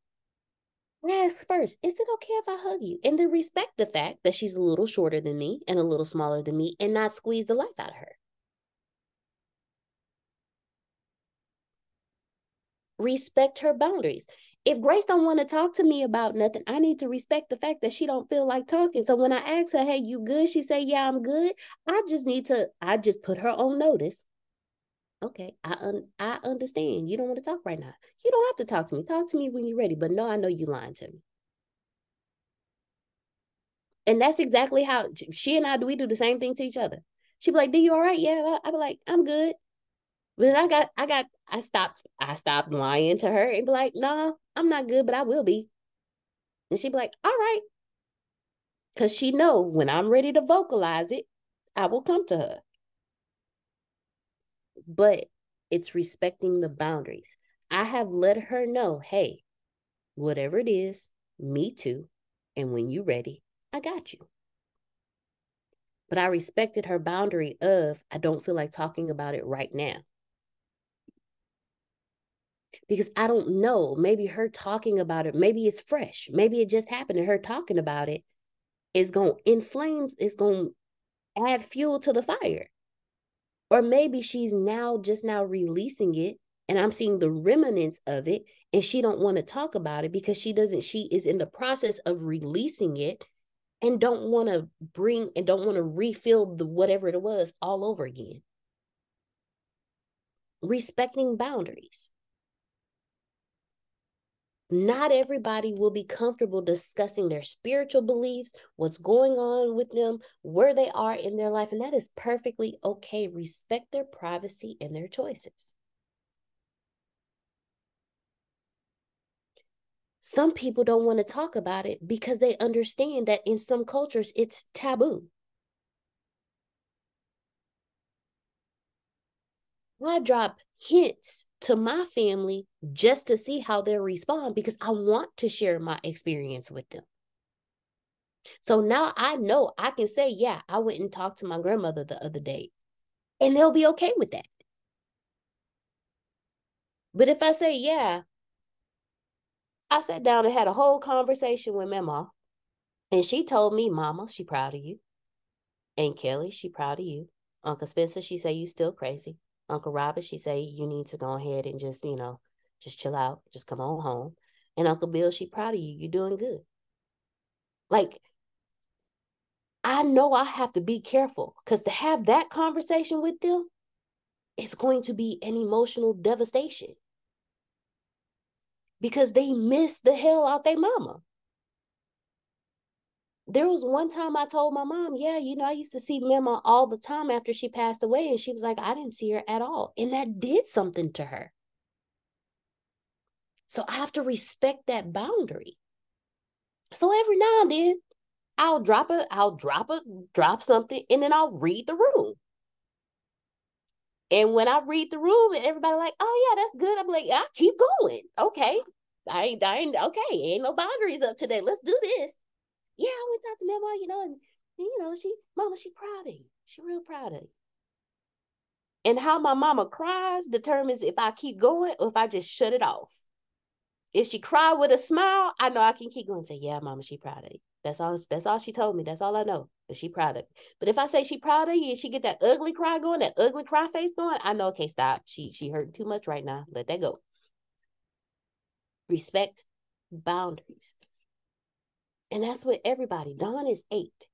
ask first, is it okay if I hug you? And to respect the fact that she's a little shorter than me and a little smaller than me and not squeeze the life out of her. Respect her boundaries. If Grace don't want to talk to me about nothing, I need to respect the fact that she don't feel like talking. So when I ask her, "Hey, you good?" She say, "Yeah, I'm good." I just need to I just put her on notice okay, I un- I understand. You don't want to talk right now. You don't have to talk to me. Talk to me when you're ready. But no, I know you lying to me. And that's exactly how she and I do. We do the same thing to each other. She'd be like, "Do you all right?" Yeah. I'd be like, "I'm good." But I got, I got, I stopped, I stopped lying to her and be like, "No, nah, I'm not good, but I will be." And she'd be like, "All right," because she know when I'm ready to vocalize it, I will come to her but it's respecting the boundaries. I have let her know, hey, whatever it is, me too. And when you're ready, I got you. But I respected her boundary of, I don't feel like talking about it right now. Because I don't know, maybe her talking about it, maybe it's fresh. Maybe it just happened and her talking about it is going to inflame, it's going to add fuel to the fire. Or maybe she's now just now releasing it and I'm seeing the remnants of it and she don't want to talk about it because she doesn't she is in the process of releasing it and don't want to bring and don't want to refill the whatever it was all over again. Respecting boundaries. Not everybody will be comfortable discussing their spiritual beliefs, what's going on with them, where they are in their life, and that is perfectly okay. Respect their privacy and their choices. Some people don't want to talk about it because they understand that in some cultures it's taboo. I drop hints to my family just to see how they'll respond because I want to share my experience with them. So now I know I can say, yeah, I went and talked to my grandmother the other day, and they'll be okay with that. But if I say, yeah, I sat down and had a whole conversation with Mama, and she told me, Mama, she proud of you. And Kelly, she proud of you. Uncle Spencer, she say you still crazy. Uncle Robert, she say you need to go ahead and just, you know, just chill out, just come on home. And Uncle Bill, she proud of you. You're doing good. Like, I know I have to be careful because to have that conversation with them it's going to be an emotional devastation because they miss the hell out their mama there was one time I told my mom, yeah, you know, I used to see Mama all the time after she passed away. And she was like, I didn't see her at all. And that did something to her. So I have to respect that boundary. So every now and then I'll drop it, I'll drop it, drop something, and then I'll read the room. And when I read the room and everybody like, oh yeah, that's good. I'm like, I keep going. Okay. I ain't, I ain't okay. Ain't no boundaries up today. Let's do this yeah, I went talk to Mama, you know, and, and you know, she, Mama, she proud of you. She real proud of you. And how my mama cries determines if I keep going or if I just shut it off. If she cry with a smile, I know I can keep going and say, Yeah, mama, she proud of you. That's all that's all she told me. That's all I know. But she proud of you. But if I say she proud of you and she get that ugly cry going, that ugly cry face going, I know, okay, stop. She she hurt too much right now. Let that go. Respect boundaries. And that's what everybody. Don is eight.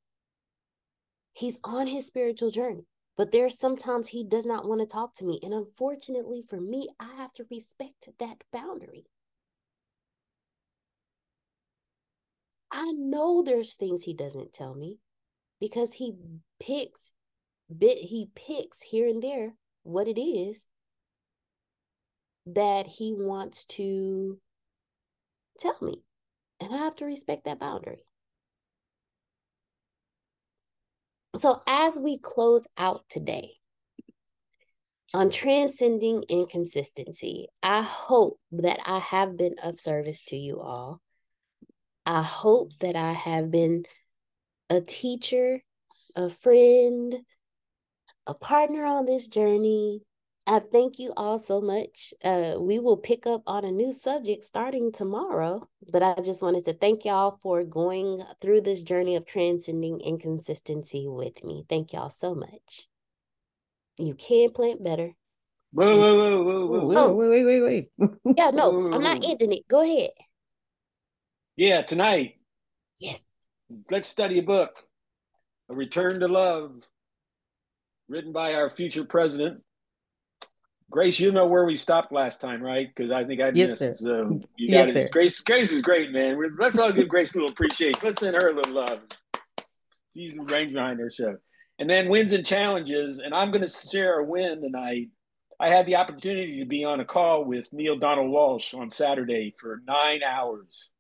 He's on his spiritual journey, but there's sometimes he does not want to talk to me. And unfortunately for me, I have to respect that boundary. I know there's things he doesn't tell me because he picks bit he picks here and there what it is that he wants to tell me. And I have to respect that boundary. So, as we close out today on transcending inconsistency, I hope that I have been of service to you all. I hope that I have been a teacher, a friend, a partner on this journey, I thank you all so much. Uh, we will pick up on a new subject starting tomorrow, but I just wanted to thank y'all for going through this journey of transcending inconsistency with me. Thank y'all so much. You can plant better. Whoa, whoa, whoa, whoa, whoa. Oh, wait, wait, wait, wait. yeah, no, I'm not ending it. Go ahead. Yeah, tonight. Yes. Let's study a book, A Return to Love, written by our future president, Grace, you know where we stopped last time, right? Because I think I yes, missed. Sir. So you yes, got sir. it. Grace, Grace is great, man. Let's all give Grace a little appreciation. Let's send her a little love. She's the range behind her show. And then wins and challenges. And I'm going to share a win tonight. I had the opportunity to be on a call with Neale Donald Walsch on Saturday for nine hours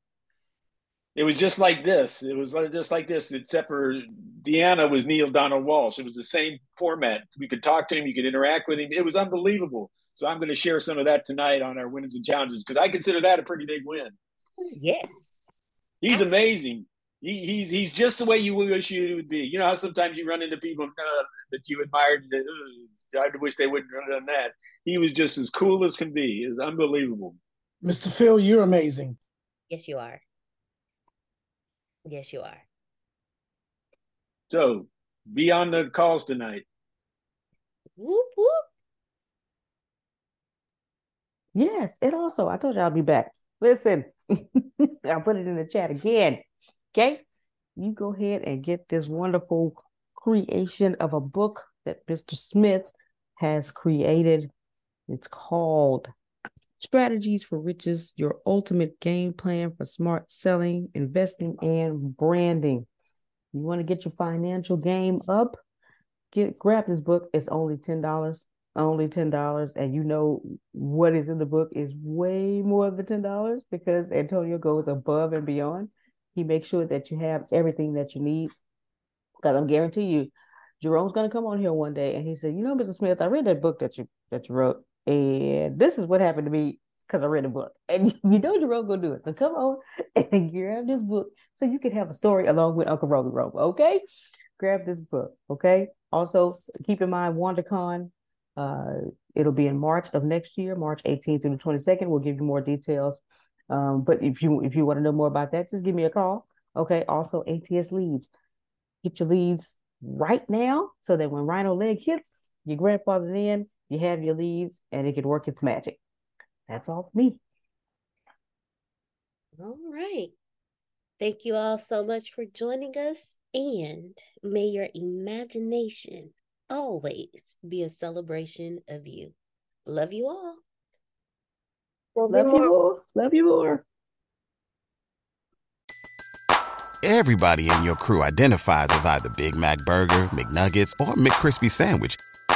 it was just like this. It was just like this, except for Deanna was Neale Donald Walsch. It was the same format. We could talk to him, you could interact with him. It was unbelievable. So I'm going to share some of that tonight on our wins and challenges because I consider that a pretty big win. Yes, he's Absolutely. amazing. He, he's he's just the way you wish you would be. You know how sometimes you run into people uh, that you admired. That, uh, I wish they wouldn't have done that. He was just as cool as can be. It's unbelievable. Mr. Phil, you're amazing. Yes, you are. Yes, you are. So be on the calls tonight. Whoop whoop. Yes, and also I told you I'll be back. Listen, I'll put it in the chat again. Okay, you go ahead and get this wonderful creation of a book that Mr. Smith has created. It's called Strategies for Riches, your ultimate game plan for smart selling, investing, and branding. You want to get your financial game up? Get grab this book. It's only ten dollars. Only ten dollars, and you know what is in the book is way more than ten dollars because Antonio goes above and beyond. He makes sure that you have everything that you need. Because I'm guarantee you, Jerome's gonna come on here one day and he said, "You know, Mr. Smith, I read that book that you that you wrote, and this is what happened to me because I read a book. And you know Jerome gonna do it. So come on and grab this book so you can have a story along with Uncle Roby Robe. Okay, grab this book. Okay. Also, keep in mind WonderCon. Uh, it'll be in March of next year, March 18th through the 22nd. We'll give you more details. Um, but if you if you want to know more about that, just give me a call. Okay. Also, ATS leads. Get your leads right now so that when Rhino Leg hits, your grandfather in, you have your leads, and it can work its magic. That's all for me. All right. Thank you all so much for joining us. And may your imagination always be a celebration of you. Love you all. Love, Love you more. Love you more. Everybody in your crew identifies as either Big Mac Burger, McNuggets, or McCrispy Sandwich,